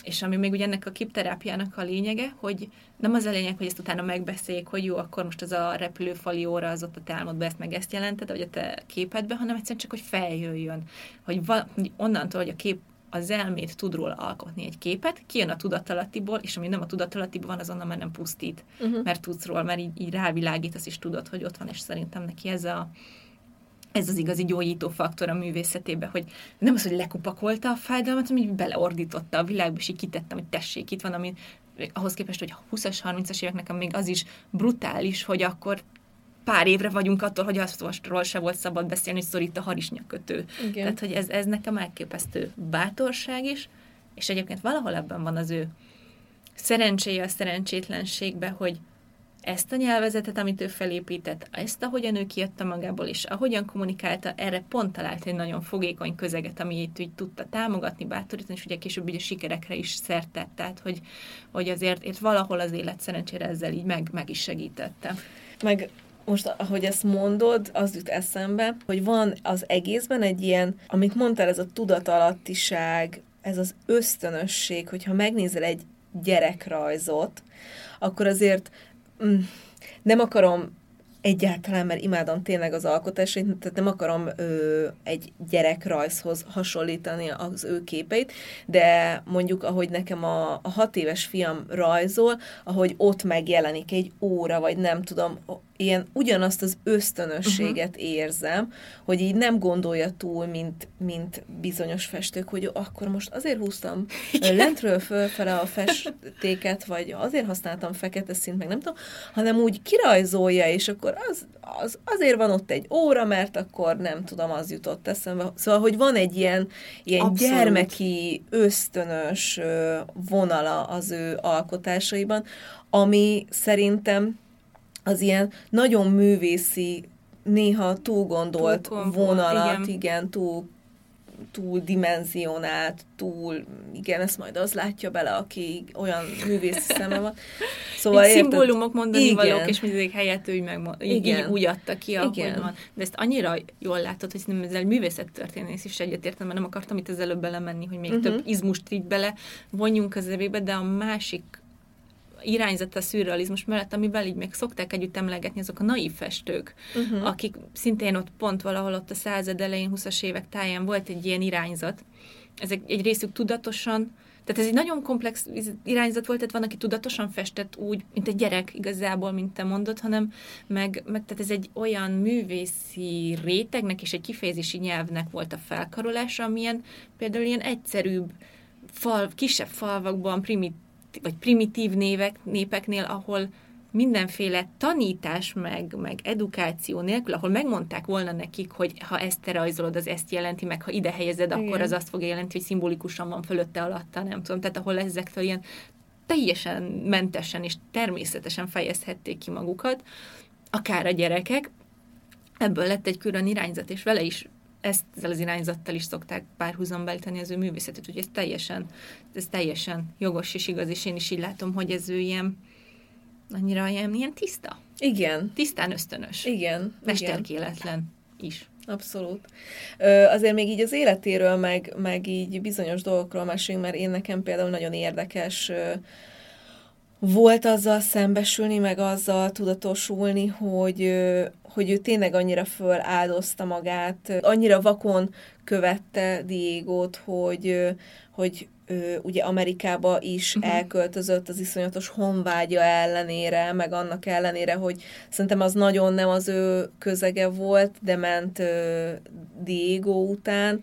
S3: és ami még ugye ennek a kipterápiának a lényege, hogy nem az a lényeg, hogy ezt utána megbeszéljék, hogy jó, akkor most az a repülőfali óra az ott a te álmodban ezt meg ezt jelented, vagy a te képedbe, hanem egyszerűen csak, hogy feljöjjön. Hogy, val- hogy onnantól, hogy a kép az elmét tud róla alkotni egy képet, kijön a tudatalattiból, és ami nem a tudatalattiból van, azonnal már nem pusztít, uh-huh. mert tudsz róla, mert így, így rávilágítasz, és tudod, hogy ott van, és szerintem neki ez a, ez az igazi gyógyító faktor a művészetébe, hogy nem az, hogy lekupakolta a fájdalmat, hanem így beleordította a világba, és így kitettem, hogy tessék, itt van, ami ahhoz képest, hogy 20-as, 30-as évek nekem még az is brutális, hogy akkor pár évre vagyunk attól, hogy azt se volt szabad beszélni, hogy szorít a harisnyakötő. Igen. Tehát, hogy ez, ez nekem elképesztő bátorság is, és egyébként valahol ebben van az ő szerencséje a szerencsétlenségbe, hogy ezt a nyelvezetet, amit ő felépített, ezt, ahogyan ő kiadta magából, és ahogyan kommunikálta, erre pont talált egy nagyon fogékony közeget, amit így tudta támogatni, bátorítani, és ugye később ugye sikerekre is szertett, tehát hogy, hogy azért ért valahol az élet szerencsére ezzel így meg, meg is segítette.
S1: Meg most, ahogy ezt mondod, az jut eszembe, hogy van az egészben egy ilyen, amit mondtál, ez a tudatalattiság, ez az ösztönösség, hogyha megnézel egy gyerekrajzot, akkor azért mm, nem akarom egyáltalán, mert imádom tényleg az alkotásait, tehát nem akarom ö, egy gyerekrajzhoz hasonlítani az ő képeit, de mondjuk, ahogy nekem a, a hat éves fiam rajzol, ahogy ott megjelenik egy óra, vagy nem tudom, ilyen ugyanazt az ösztönösséget uh-huh. érzem, hogy így nem gondolja túl, mint, mint bizonyos festők, hogy akkor most azért húztam lentről fölfele a festéket, vagy azért használtam fekete szint, meg nem tudom, hanem úgy kirajzolja, és akkor az, az azért van ott egy óra, mert akkor nem tudom, az jutott eszembe. Szóval, hogy van egy ilyen, ilyen gyermeki, ösztönös vonala az ő alkotásaiban, ami szerintem az ilyen nagyon művészi, néha túl gondolt túl vonalat, igen. igen, túl túl dimenzionált, túl, igen, ezt majd az látja bele, aki olyan művész szeme van.
S3: Szóval így érted? szimbólumok mondani igen. valók, és mindig helyett ő meg így, így úgy adta ki, ahogy igen. van. De ezt annyira jól látod, hogy nem ezzel művészettörténész is egyetértem, mert nem akartam itt ezzel belemenni, hogy még uh-huh. több izmust így bele vonjunk az evébe, de a másik irányzat a szürrealizmus mellett, amivel így még szokták együtt emlegetni azok a naív festők, uh-huh. akik szintén ott pont valahol ott a század elején, 20-as évek táján volt egy ilyen irányzat. Ezek egy részük tudatosan, tehát ez egy nagyon komplex irányzat volt, tehát van, aki tudatosan festett úgy, mint egy gyerek igazából, mint te mondod, hanem meg, meg tehát ez egy olyan művészi rétegnek és egy kifejezési nyelvnek volt a felkarolása, amilyen például ilyen egyszerűbb, fal, kisebb falvakban, primit, vagy primitív névek, népeknél, ahol mindenféle tanítás, meg, meg edukáció nélkül, ahol megmondták volna nekik, hogy ha ezt te rajzolod, az ezt jelenti, meg ha ide helyezed, Igen. akkor az azt fogja jelenti, hogy szimbolikusan van fölötte, alatta, nem tudom. Tehát ahol ezektől ilyen teljesen mentesen és természetesen fejezhették ki magukat, akár a gyerekek, ebből lett egy külön irányzat, és vele is ezzel az irányzattal is szokták párhuzamba állítani az ő művészetet, hogy ez teljesen, ez teljesen jogos és igaz, és én is így látom, hogy ez ő ilyen, annyira ilyen, ilyen tiszta.
S1: Igen.
S3: Tisztán ösztönös.
S1: Igen.
S3: Mesterkéletlen is.
S1: Abszolút. Ö, azért még így az életéről, meg, meg így bizonyos dolgokról meséljünk, mert én nekem például nagyon érdekes ö, volt azzal szembesülni, meg azzal tudatosulni, hogy, hogy ő tényleg annyira föláldozta magát, annyira vakon követte Diégót, hogy, hogy ugye Amerikába is uh-huh. elköltözött az iszonyatos honvágya ellenére, meg annak ellenére, hogy szerintem az nagyon nem az ő közege volt, de ment Diego után,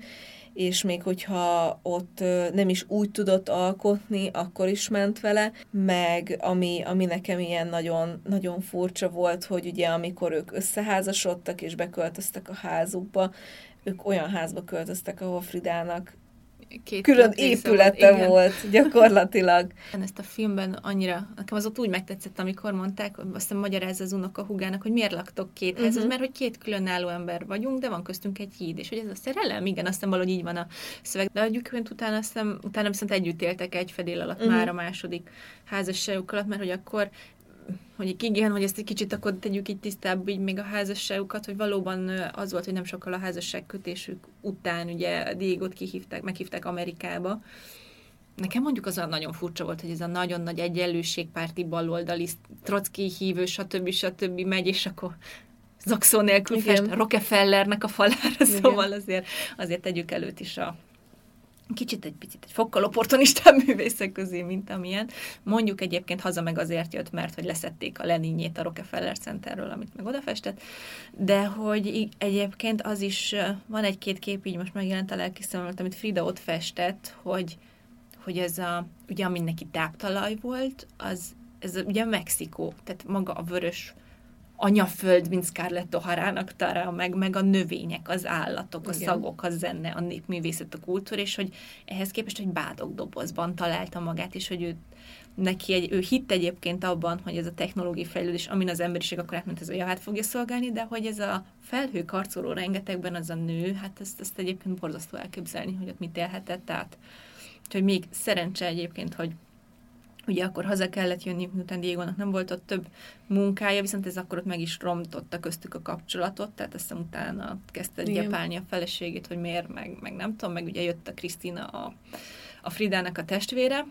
S1: és még hogyha ott nem is úgy tudott alkotni, akkor is ment vele, meg ami, ami nekem ilyen nagyon, nagyon furcsa volt, hogy ugye amikor ők összeházasodtak és beköltöztek a házukba, ők olyan házba költöztek, ahol Fridának
S3: Két
S1: külön épülete
S3: igen.
S1: volt gyakorlatilag.
S3: Ezt a filmben annyira, nekem az ott úgy megtetszett, amikor mondták, azt hiszem magyarázza az unoka hugának, hogy miért laktok két házhoz,
S1: Mhm.
S3: mert hogy két különálló ember vagyunk, de van köztünk egy híd, és hogy ez a szerelem, igen, aztán valahogy így van a szöveg, de egyébként utána, aztán, utána viszont együtt éltek egy fedél alatt
S1: Mhm.
S3: már a második házasságuk alatt, mert hogy akkor hogy igen, hogy ezt egy kicsit akkor tegyük így tisztább, így még a házasságukat, hogy valóban az volt, hogy nem sokkal a házasság kötésük után ugye Diego-t kihívták, meghívták Amerikába, Nekem mondjuk az nagyon furcsa volt, hogy ez a nagyon nagy egyenlőségpárti baloldali, Trotsky hívő, stb. stb. megy, és akkor zakszó nélkül fest Rockefellernek a falára, szóval azért, azért tegyük előtt is a kicsit egy picit egy fokkal opportunistább művészek közé, mint amilyen. Mondjuk egyébként haza meg azért jött, mert hogy leszették a Leninjét a Rockefeller Centerről, amit meg odafestett, de hogy egyébként az is, van egy-két kép, így most megjelent a lelki szememet, amit Frida ott festett, hogy hogy ez a, ugye ami neki táptalaj volt, az, ez ugye Mexikó, tehát maga a vörös anyaföld, mint Scarlett O'Hara-nak talál meg, meg a növények, az állatok, a
S1: Igen.
S3: szagok, a zene, a népművészet, a kultúra, és hogy ehhez képest egy bádog dobozban találta magát, és hogy ő neki egy, ő hitt egyébként abban, hogy ez a technológiai fejlődés, amin az emberiség akkor átment, ez a javát fogja szolgálni, de hogy ez a felhő karcoló rengetegben az a nő, hát ezt, ezt egyébként borzasztó elképzelni, hogy ott mit élhetett át. Úgyhogy még szerencse egyébként, hogy ugye akkor haza kellett jönni, miután Diego-nak nem volt ott több munkája, viszont ez akkor ott meg is romtotta köztük a kapcsolatot, tehát aztán utána kezdte
S1: Igen.
S3: gyepálni a feleségét, hogy miért, meg, meg nem tudom, meg ugye jött a Krisztina a, a Fridának a testvére,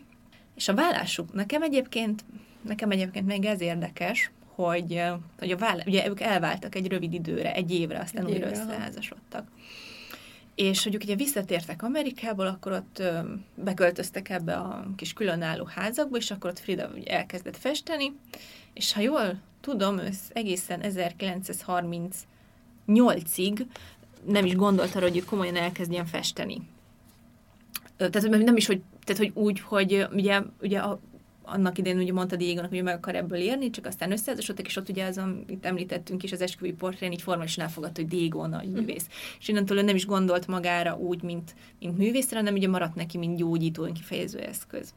S3: és a vállásuk, nekem egyébként, nekem egyébként még ez érdekes, hogy, hogy a váll, ugye ők elváltak egy rövid időre, egy évre, aztán
S1: Egy
S3: újra
S1: évre,
S3: összeházasodtak. És hogy ők ugye visszatértek Amerikából, akkor ott ö, beköltöztek ebbe a kis különálló házakba, és akkor ott Frida ugye elkezdett festeni, és ha jól tudom, ő egészen 1938-ig nem is gondolt arra, hogy komolyan elkezdjen festeni. Tehát nem is, hogy, tehát, hogy úgy, hogy ugye, ugye a, annak idején ugye mondta Diego-nak, hogy meg akar ebből érni, csak aztán összeházasodtak, és ott ugye az, amit említettünk is, az esküvői portrén így formálisan elfogadta, hogy Diego nagy művész. És innentől ő nem is gondolt magára úgy, mint, mint művészre, hanem ugye maradt neki, mint gyógyító, kifejező eszköz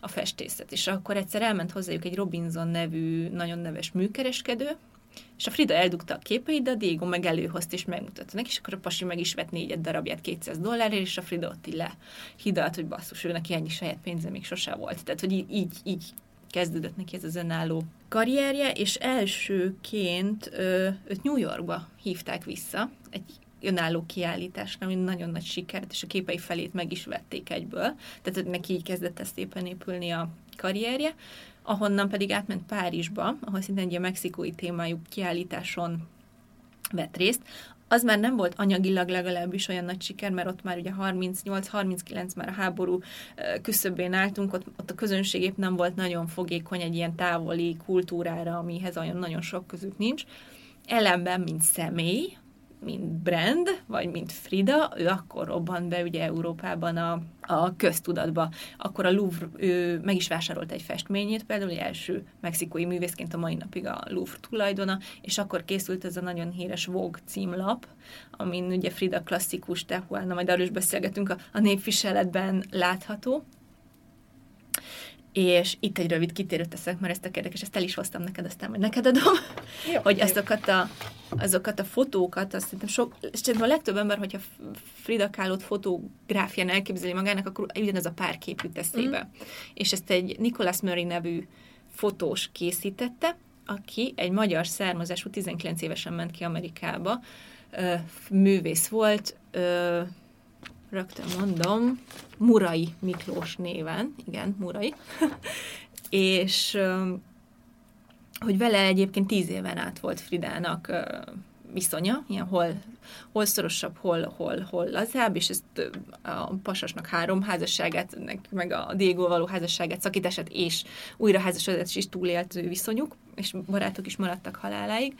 S3: a festészet. És akkor egyszer elment hozzájuk egy Robinson nevű nagyon neves műkereskedő, és a Frida eldugta a képeit, de a Diego meg előhozta és megmutatta neki, és akkor a pasi meg is vett négyet darabját 200 dollárért, és a Frida ott így lehidalt, hogy basszus, ő neki ennyi saját pénze még sose volt. Tehát, hogy így, így, kezdődött neki ez az önálló karrierje, és elsőként ö, őt New Yorkba hívták vissza, egy önálló kiállításra, ami nagyon nagy sikert, és a képei felét meg is vették egyből. Tehát neki így kezdett ezt éppen épülni a karrierje, ahonnan pedig átment Párizsba, ahol szintén egy mexikói témájú kiállításon vett részt. Az már nem volt anyagilag legalábbis olyan nagy siker, mert ott már ugye 38-39 már a háború küszöbén álltunk, ott, ott a közönség épp nem volt nagyon fogékony egy ilyen távoli kultúrára, amihez olyan nagyon sok közük nincs. Ellenben, mint személy, mint brand, vagy mint Frida, ő akkor robban be ugye Európában a, a köztudatba. Akkor a Louvre, ő meg is vásárolt egy festményét, például első mexikói művészként a mai napig a Louvre tulajdona, és akkor készült ez a nagyon híres Vogue címlap, amin ugye Frida klasszikus Tehuana, majd arról is beszélgetünk, a, a népviseletben látható. És itt egy rövid kitérőt teszek, mert ezt a kérdés, ezt el is hoztam neked, aztán majd neked adom,
S1: Jó,
S3: hogy azokat a, azokat a fotókat, azt szerintem sok, és szerintem a legtöbb ember, hogyha Frida Kahlo fotográfián elképzeli magának, akkor ugyanez a pár kép jut eszébe. Mm. És ezt egy Nicholas Murray nevű fotós készítette, aki egy magyar származású, 19 évesen ment ki Amerikába, művész volt, rögtön mondom, Murai Miklós néven, igen, Murai, és hogy vele egyébként tíz éven át volt Fridának viszonya, ilyen hol, hol szorosabb, hol, hol, hol lazább, és ezt a pasasnak három házasságát, meg a Diego való házasságát, szakítását és újra házasodás is túlélt viszonyuk, és barátok is maradtak haláláig.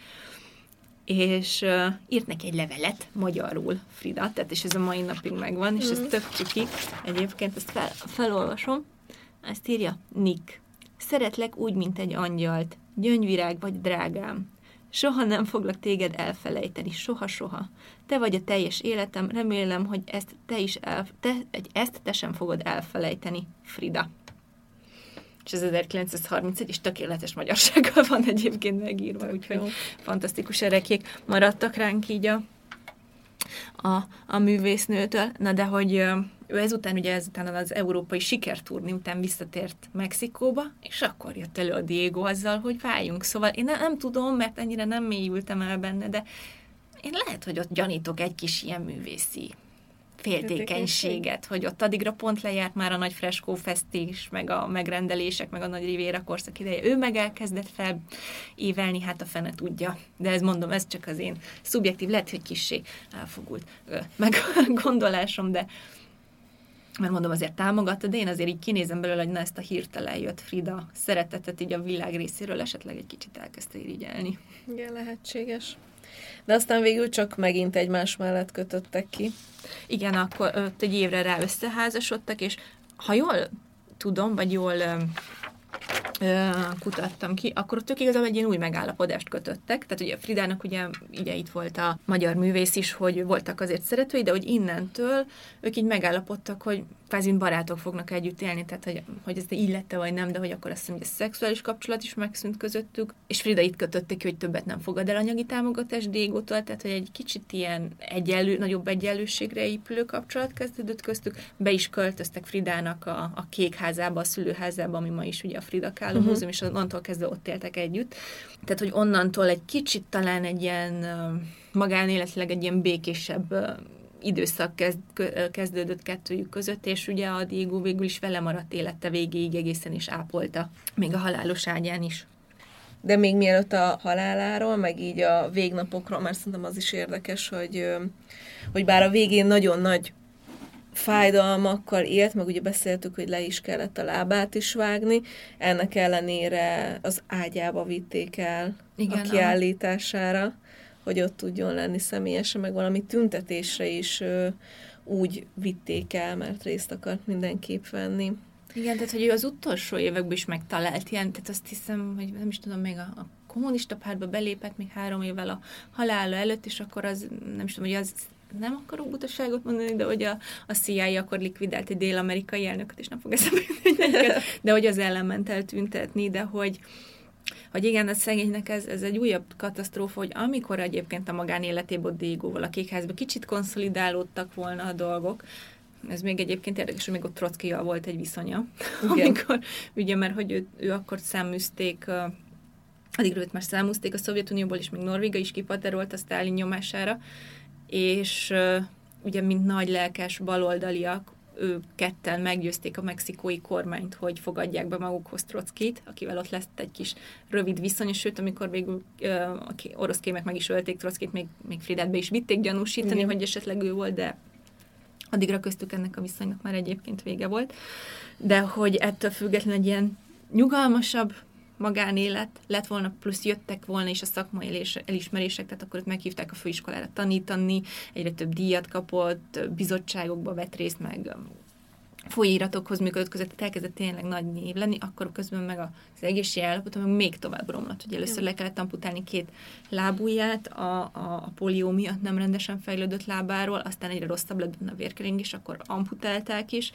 S3: És uh, írt neki egy levelet magyarul Frida, tehát és ez a mai napig megvan, és ez tök ciki. Egyébként ezt fel, felolvasom. Ezt írja Nick. Szeretlek úgy, mint egy angyalt. Gyöngyvirág vagy drágám. Soha nem foglak téged elfelejteni, soha-soha. Te vagy a teljes életem, remélem, hogy ezt te is el, te, ezt te sem fogod elfelejteni, Frida. És ez 1931, és tökéletes magyarsággal van egyébként megírva, úgyhogy
S1: jó.
S3: fantasztikus erekék maradtak ránk így a, a, a művésznőtől. Na de hogy ő ezután, ugye ezután az európai sikerturni után visszatért Mexikóba, és akkor jött elő a Diego azzal, hogy váljunk. Szóval én nem, nem tudom, mert ennyire nem mélyültem el benne, de én lehet, hogy ott gyanítok egy kis ilyen művészi féltékenységet, hogy ott addigra pont lejárt már a nagy freskó festés, meg a megrendelések, meg a nagy Riviera korszak ideje. Ő meg elkezdett felívelni, hát a fene tudja. De ez mondom, ez csak az én szubjektív, lehet, hogy kissé elfogult meg gondolásom, de mert mondom, azért támogatta, de én azért így kinézem belőle, hogy na ezt a hirtelen jött Frida szeretetet így a világ részéről esetleg egy kicsit elkezdte irigyelni.
S1: Igen, lehetséges. De aztán végül csak megint egymás mellett kötöttek ki.
S3: Igen, akkor ott egy évre rá összeházasodtak, és ha jól tudom, vagy jól kutattam ki, akkor ott ők igazából egy ilyen új megállapodást kötöttek. Tehát ugye Fridának ugye, ugye itt volt a magyar művész is, hogy voltak azért szeretői, de hogy innentől ők így megállapodtak, hogy kvázi barátok fognak együtt élni, tehát hogy, hogy ez így lett vagy nem, de hogy akkor azt hiszem, hogy a szexuális kapcsolat is megszűnt közöttük, és Frida itt kötötték ki, hogy többet nem fogad el anyagi támogatást Dégótól, tehát hogy egy kicsit ilyen egyenlő, nagyobb egyenlőségre épülő kapcsolat kezdődött köztük, be is költöztek Fridának a, a kékházába, a szülőházába, ami ma is ugye a Frida Kahlo uh-huh. múzeum, és onnantól kezdve ott éltek együtt. Tehát, hogy onnantól egy kicsit talán egy ilyen magánéletileg egy ilyen békésebb időszak kezd, kezdődött kettőjük között, és ugye a Diego végül is vele maradt élete végéig egészen is ápolta, még a halálos ágyán is.
S1: De még mielőtt a haláláról, meg így a végnapokról, mert szerintem az is érdekes, hogy, hogy bár a végén nagyon nagy fájdalmakkal élt, meg ugye beszéltük, hogy le is kellett a lábát is vágni, ennek ellenére az ágyába vitték el
S3: Igen,
S1: a
S3: a-
S1: kiállítására, hogy ott tudjon lenni személyesen, meg valami tüntetésre is ö, úgy vitték el, mert részt akart mindenképp venni.
S3: Igen, tehát hogy ő az utolsó években is megtalált ilyen, tehát azt hiszem, hogy nem is tudom, még a, a kommunista pártba belépett még három évvel a halála előtt, és akkor az, nem is tudom, hogy az nem akarok butaságot mondani, de hogy a, a CIA akkor likvidált egy dél-amerikai elnököt, és nem fog eszembe de hogy az ellen ment el de hogy, hogy igen, a szegénynek ez, ez egy újabb katasztrófa, hogy amikor egyébként a magánéletében ott Diegóval a kékházban kicsit konszolidálódtak volna a dolgok, ez még egyébként érdekes, hogy még ott Trockival volt egy viszonya,
S1: Igen.
S3: amikor, ugye, mert hogy ő, ő akkor száműzték, addigra őt már számúzték a Szovjetunióból, és még Norvéga is kipaterolt a Sztálin nyomására, és ugye, mint nagy lelkes baloldaliak, ő ketten meggyőzték a mexikói kormányt, hogy fogadják be magukhoz Trockit, akivel ott lesz egy kis rövid viszony, és sőt, amikor végül a orosz kémek meg is ölték Trockit, még, még Fridát be is vitték gyanúsítani,
S1: Igen.
S3: hogy esetleg ő volt, de addigra köztük ennek a viszonynak már egyébként vége volt. De hogy ettől függetlenül egy ilyen nyugalmasabb magánélet lett volna, plusz jöttek volna is a szakmai elismerések, tehát akkor ott meghívták a főiskolára tanítani, egyre több díjat kapott, bizottságokba vett részt, meg um, folyóiratokhoz működött között, tehát elkezdett tényleg nagy név lenni, akkor közben meg az egészségi állapota meg még tovább romlott. Ugye először le kellett amputálni két lábujját, a, a, a polió miatt nem rendesen fejlődött lábáról, aztán egyre rosszabb lett benne a vérkeringés, akkor amputálták is,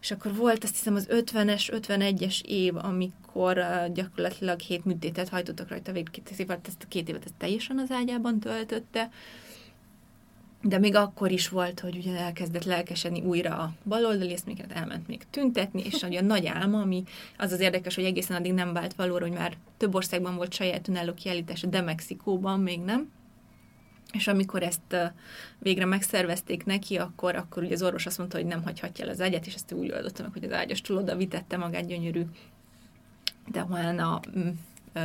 S3: és akkor volt azt hiszem az 50-es, 51-es év, amikor uh, gyakorlatilag hét műtétet hajtottak rajta végig, két évet, ezt a két évet ezt teljesen az ágyában töltötte, de még akkor is volt, hogy ugye elkezdett lelkesedni újra a baloldali, ezt még elment még tüntetni, és ugye a nagy álma, ami az az érdekes, hogy egészen addig nem vált valóra, hogy már több országban volt saját önálló kiállítása, de Mexikóban még nem. És amikor ezt végre megszervezték neki, akkor, akkor ugye az orvos azt mondta, hogy nem hagyhatja el az ágyat, és ezt úgy oldotta meg, hogy az ágyas oda vitette magát gyönyörű, de olyan a mm,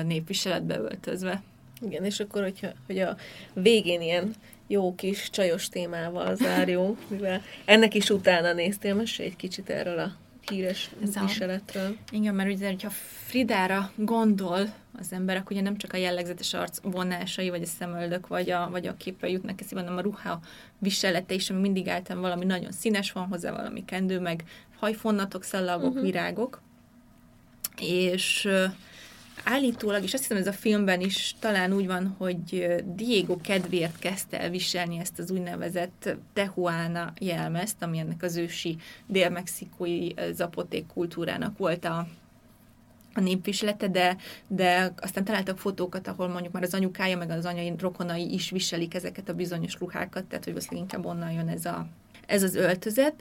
S3: népviseletbe öltözve.
S1: Igen, és akkor, hogyha, hogy a végén ilyen jó kis csajos témával zárjunk, mivel ennek is utána néztél, mesélj egy kicsit erről a híres
S3: Ez a-
S1: viseletről.
S3: Igen, mert ugye, hogyha Fridára gondol az ember, akkor ugye nem csak a jellegzetes arc vonásai, vagy a szemöldök, vagy a, vagy a képre jutnak eszébe, hanem a ruha viselete is, ami mindig általán valami nagyon színes van hozzá, valami kendő, meg hajfonnatok, szallagok, uh-huh. virágok. És állítólag, és azt hiszem ez a filmben is talán úgy van, hogy Diego kedvéért kezdte el viselni ezt az úgynevezett Tehuana jelmezt, ami ennek az ősi dél-mexikói zapoték kultúrának volt a, a népviselete, de, de aztán találtak fotókat, ahol mondjuk már az anyukája, meg az anyai rokonai is viselik ezeket a bizonyos ruhákat, tehát hogy valószínűleg inkább onnan jön ez, a, ez az öltözet.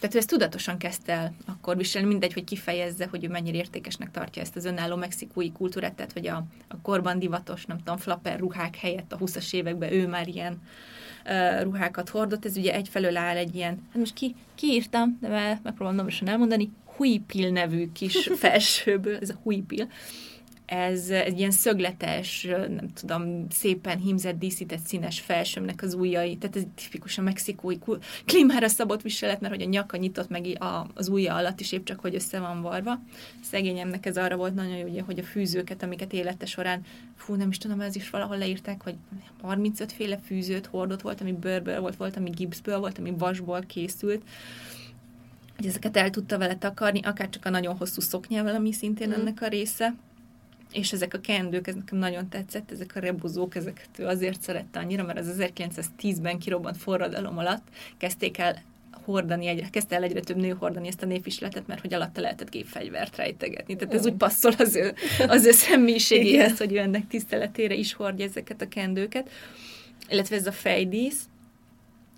S3: Tehát ő ezt tudatosan kezdte el akkor viselni, mindegy, hogy kifejezze, hogy ő mennyire értékesnek tartja ezt az önálló mexikói kultúrát, tehát hogy a, a korban divatos, nem tudom, flapper ruhák helyett a 20-as években ő már ilyen uh, ruhákat hordott. Ez ugye egyfelől áll egy ilyen, hát most ki, kiírtam, de megpróbálom nomborosan elmondani, huipil nevű kis felsőből, ez a huipil, ez egy ilyen szögletes, nem tudom, szépen hímzett, díszített színes felsőmnek az ujjai, tehát ez tipikusan mexikói klímára szabott viselet, mert hogy a nyaka nyitott meg a, az ujja alatt is épp csak, hogy össze van varva. Szegényemnek ez arra volt nagyon jó, ugye, hogy a fűzőket, amiket élete során, fú, nem is tudom, ez is valahol leírták, hogy 35 féle fűzőt hordott volt, ami bőrből volt, volt, ami gipszből volt, ami vasból készült, hogy ezeket el tudta vele takarni, akár csak a nagyon hosszú szoknyával, ami szintén mm. ennek a része. És ezek a kendők, ez nekem nagyon tetszett, ezek a rebuzók, ezeket ő azért szerette annyira, mert az 1910-ben kirobbant forradalom alatt kezdték el hordani, egyre, kezdte el egyre több nő hordani ezt a névvisletet, mert hogy alatta lehetett gépfegyvert rejtegetni. Tehát ez úgy passzol az ő, az ő személyiségéhez, hogy ő ennek tiszteletére is hordja ezeket a kendőket. Illetve ez a fejdísz,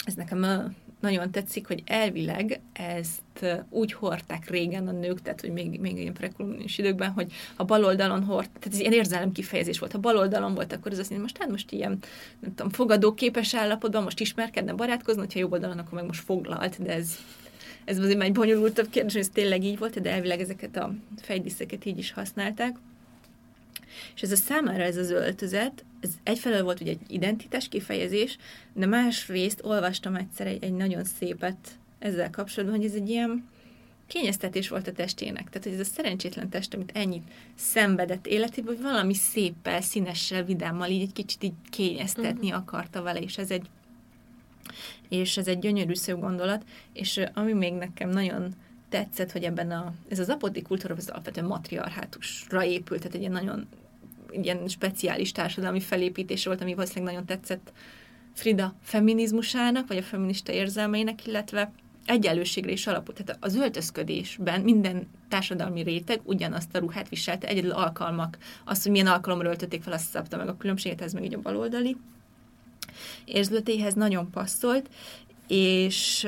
S3: ez nekem nagyon tetszik, hogy elvileg ezt úgy hordták régen a nők, tehát hogy még, még ilyen prekoloniális időkben, hogy a bal oldalon hord, tehát ez ilyen érzelem kifejezés volt. Ha bal oldalon volt, akkor az azt mondja, most hát most ilyen, nem tudom, fogadóképes állapotban, most ismerkedne, barátkozni, hogyha jobb oldalon, akkor meg most foglalt, de ez ez azért már egy bonyolultabb kérdés, hogy ez tényleg így volt, de elvileg ezeket a fejdíszeket így is használták. És ez a számára ez az öltözet, ez egyfelől volt ugye egy identitás kifejezés, de másrészt olvastam egyszer egy, egy nagyon szépet ezzel kapcsolatban, hogy ez egy ilyen kényeztetés volt a testének. Tehát, hogy ez a szerencsétlen test, amit ennyit szenvedett életében, hogy valami széppel, színessel, vidámmal így egy kicsit így kényeztetni uh-huh. akarta vele, és ez egy és ez egy gyönyörű szép gondolat, és ami még nekem nagyon tetszett, hogy ebben a, ez az apoti kultúra az alapvetően matriarhátusra épült, tehát egy ilyen nagyon ilyen speciális társadalmi felépítés volt, ami valószínűleg nagyon tetszett Frida feminizmusának, vagy a feminista érzelmeinek, illetve egyenlőségre is alapult. Tehát az öltözködésben minden társadalmi réteg ugyanazt a ruhát viselte, egyedül alkalmak. Az, hogy milyen alkalomra öltötték fel, azt szabta meg a különbséget, ez meg így a baloldali érzületéhez nagyon passzolt, és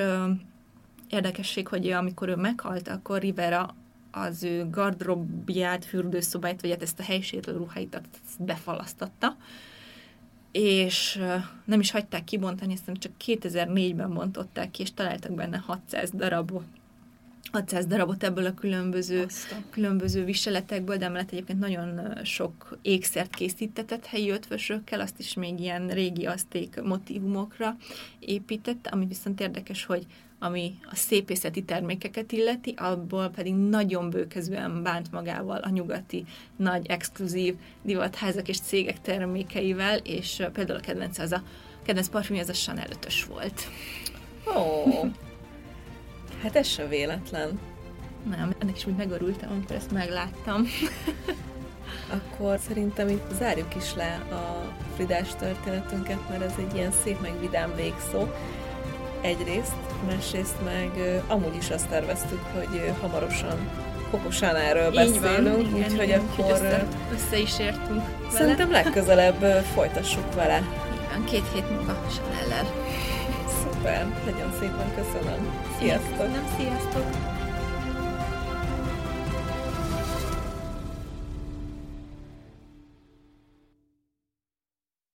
S3: érdekesség, hogy amikor ő meghalt, akkor Rivera az ő gardrobját, fürdőszobáját, vagy hát ezt a helyiségről ruháit azt befalasztatta, és nem is hagyták kibontani, aztán csak 2004-ben bontották ki, és találtak benne 600 darabot. 600 darabot ebből a különböző, különböző viseletekből, de emellett egyébként nagyon sok ékszert készítetett helyi ötvösökkel, azt is még ilyen régi aszték motivumokra épített, ami viszont érdekes, hogy ami a szépészeti termékeket illeti, abból pedig nagyon bőkezően bánt magával a nyugati nagy exkluzív divatházak és cégek termékeivel, és például a kedvenc az a kedvenc parfümje az a Chanel 5 volt.
S1: Ó, hát ez sem véletlen.
S3: Nem, ennek is úgy megörültem, amikor ezt megláttam.
S1: Akkor szerintem itt zárjuk is le a Fridás történetünket, mert ez egy ilyen szép meg vidám végszó. Egyrészt, másrészt meg amúgy is azt terveztük, hogy hamarosan Kokosan erről beszélünk,
S3: igen,
S1: úgyhogy
S3: igen,
S1: akkor
S3: össze, össze is értünk vele.
S1: szerintem legközelebb folytassuk vele.
S3: Igen, két hét múlva Chanel-lel.
S1: Szuper, nagyon szépen köszönöm. Sziasztok!
S3: Nem, sziasztok!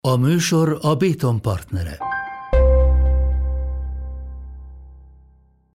S4: A műsor a Béton partnere.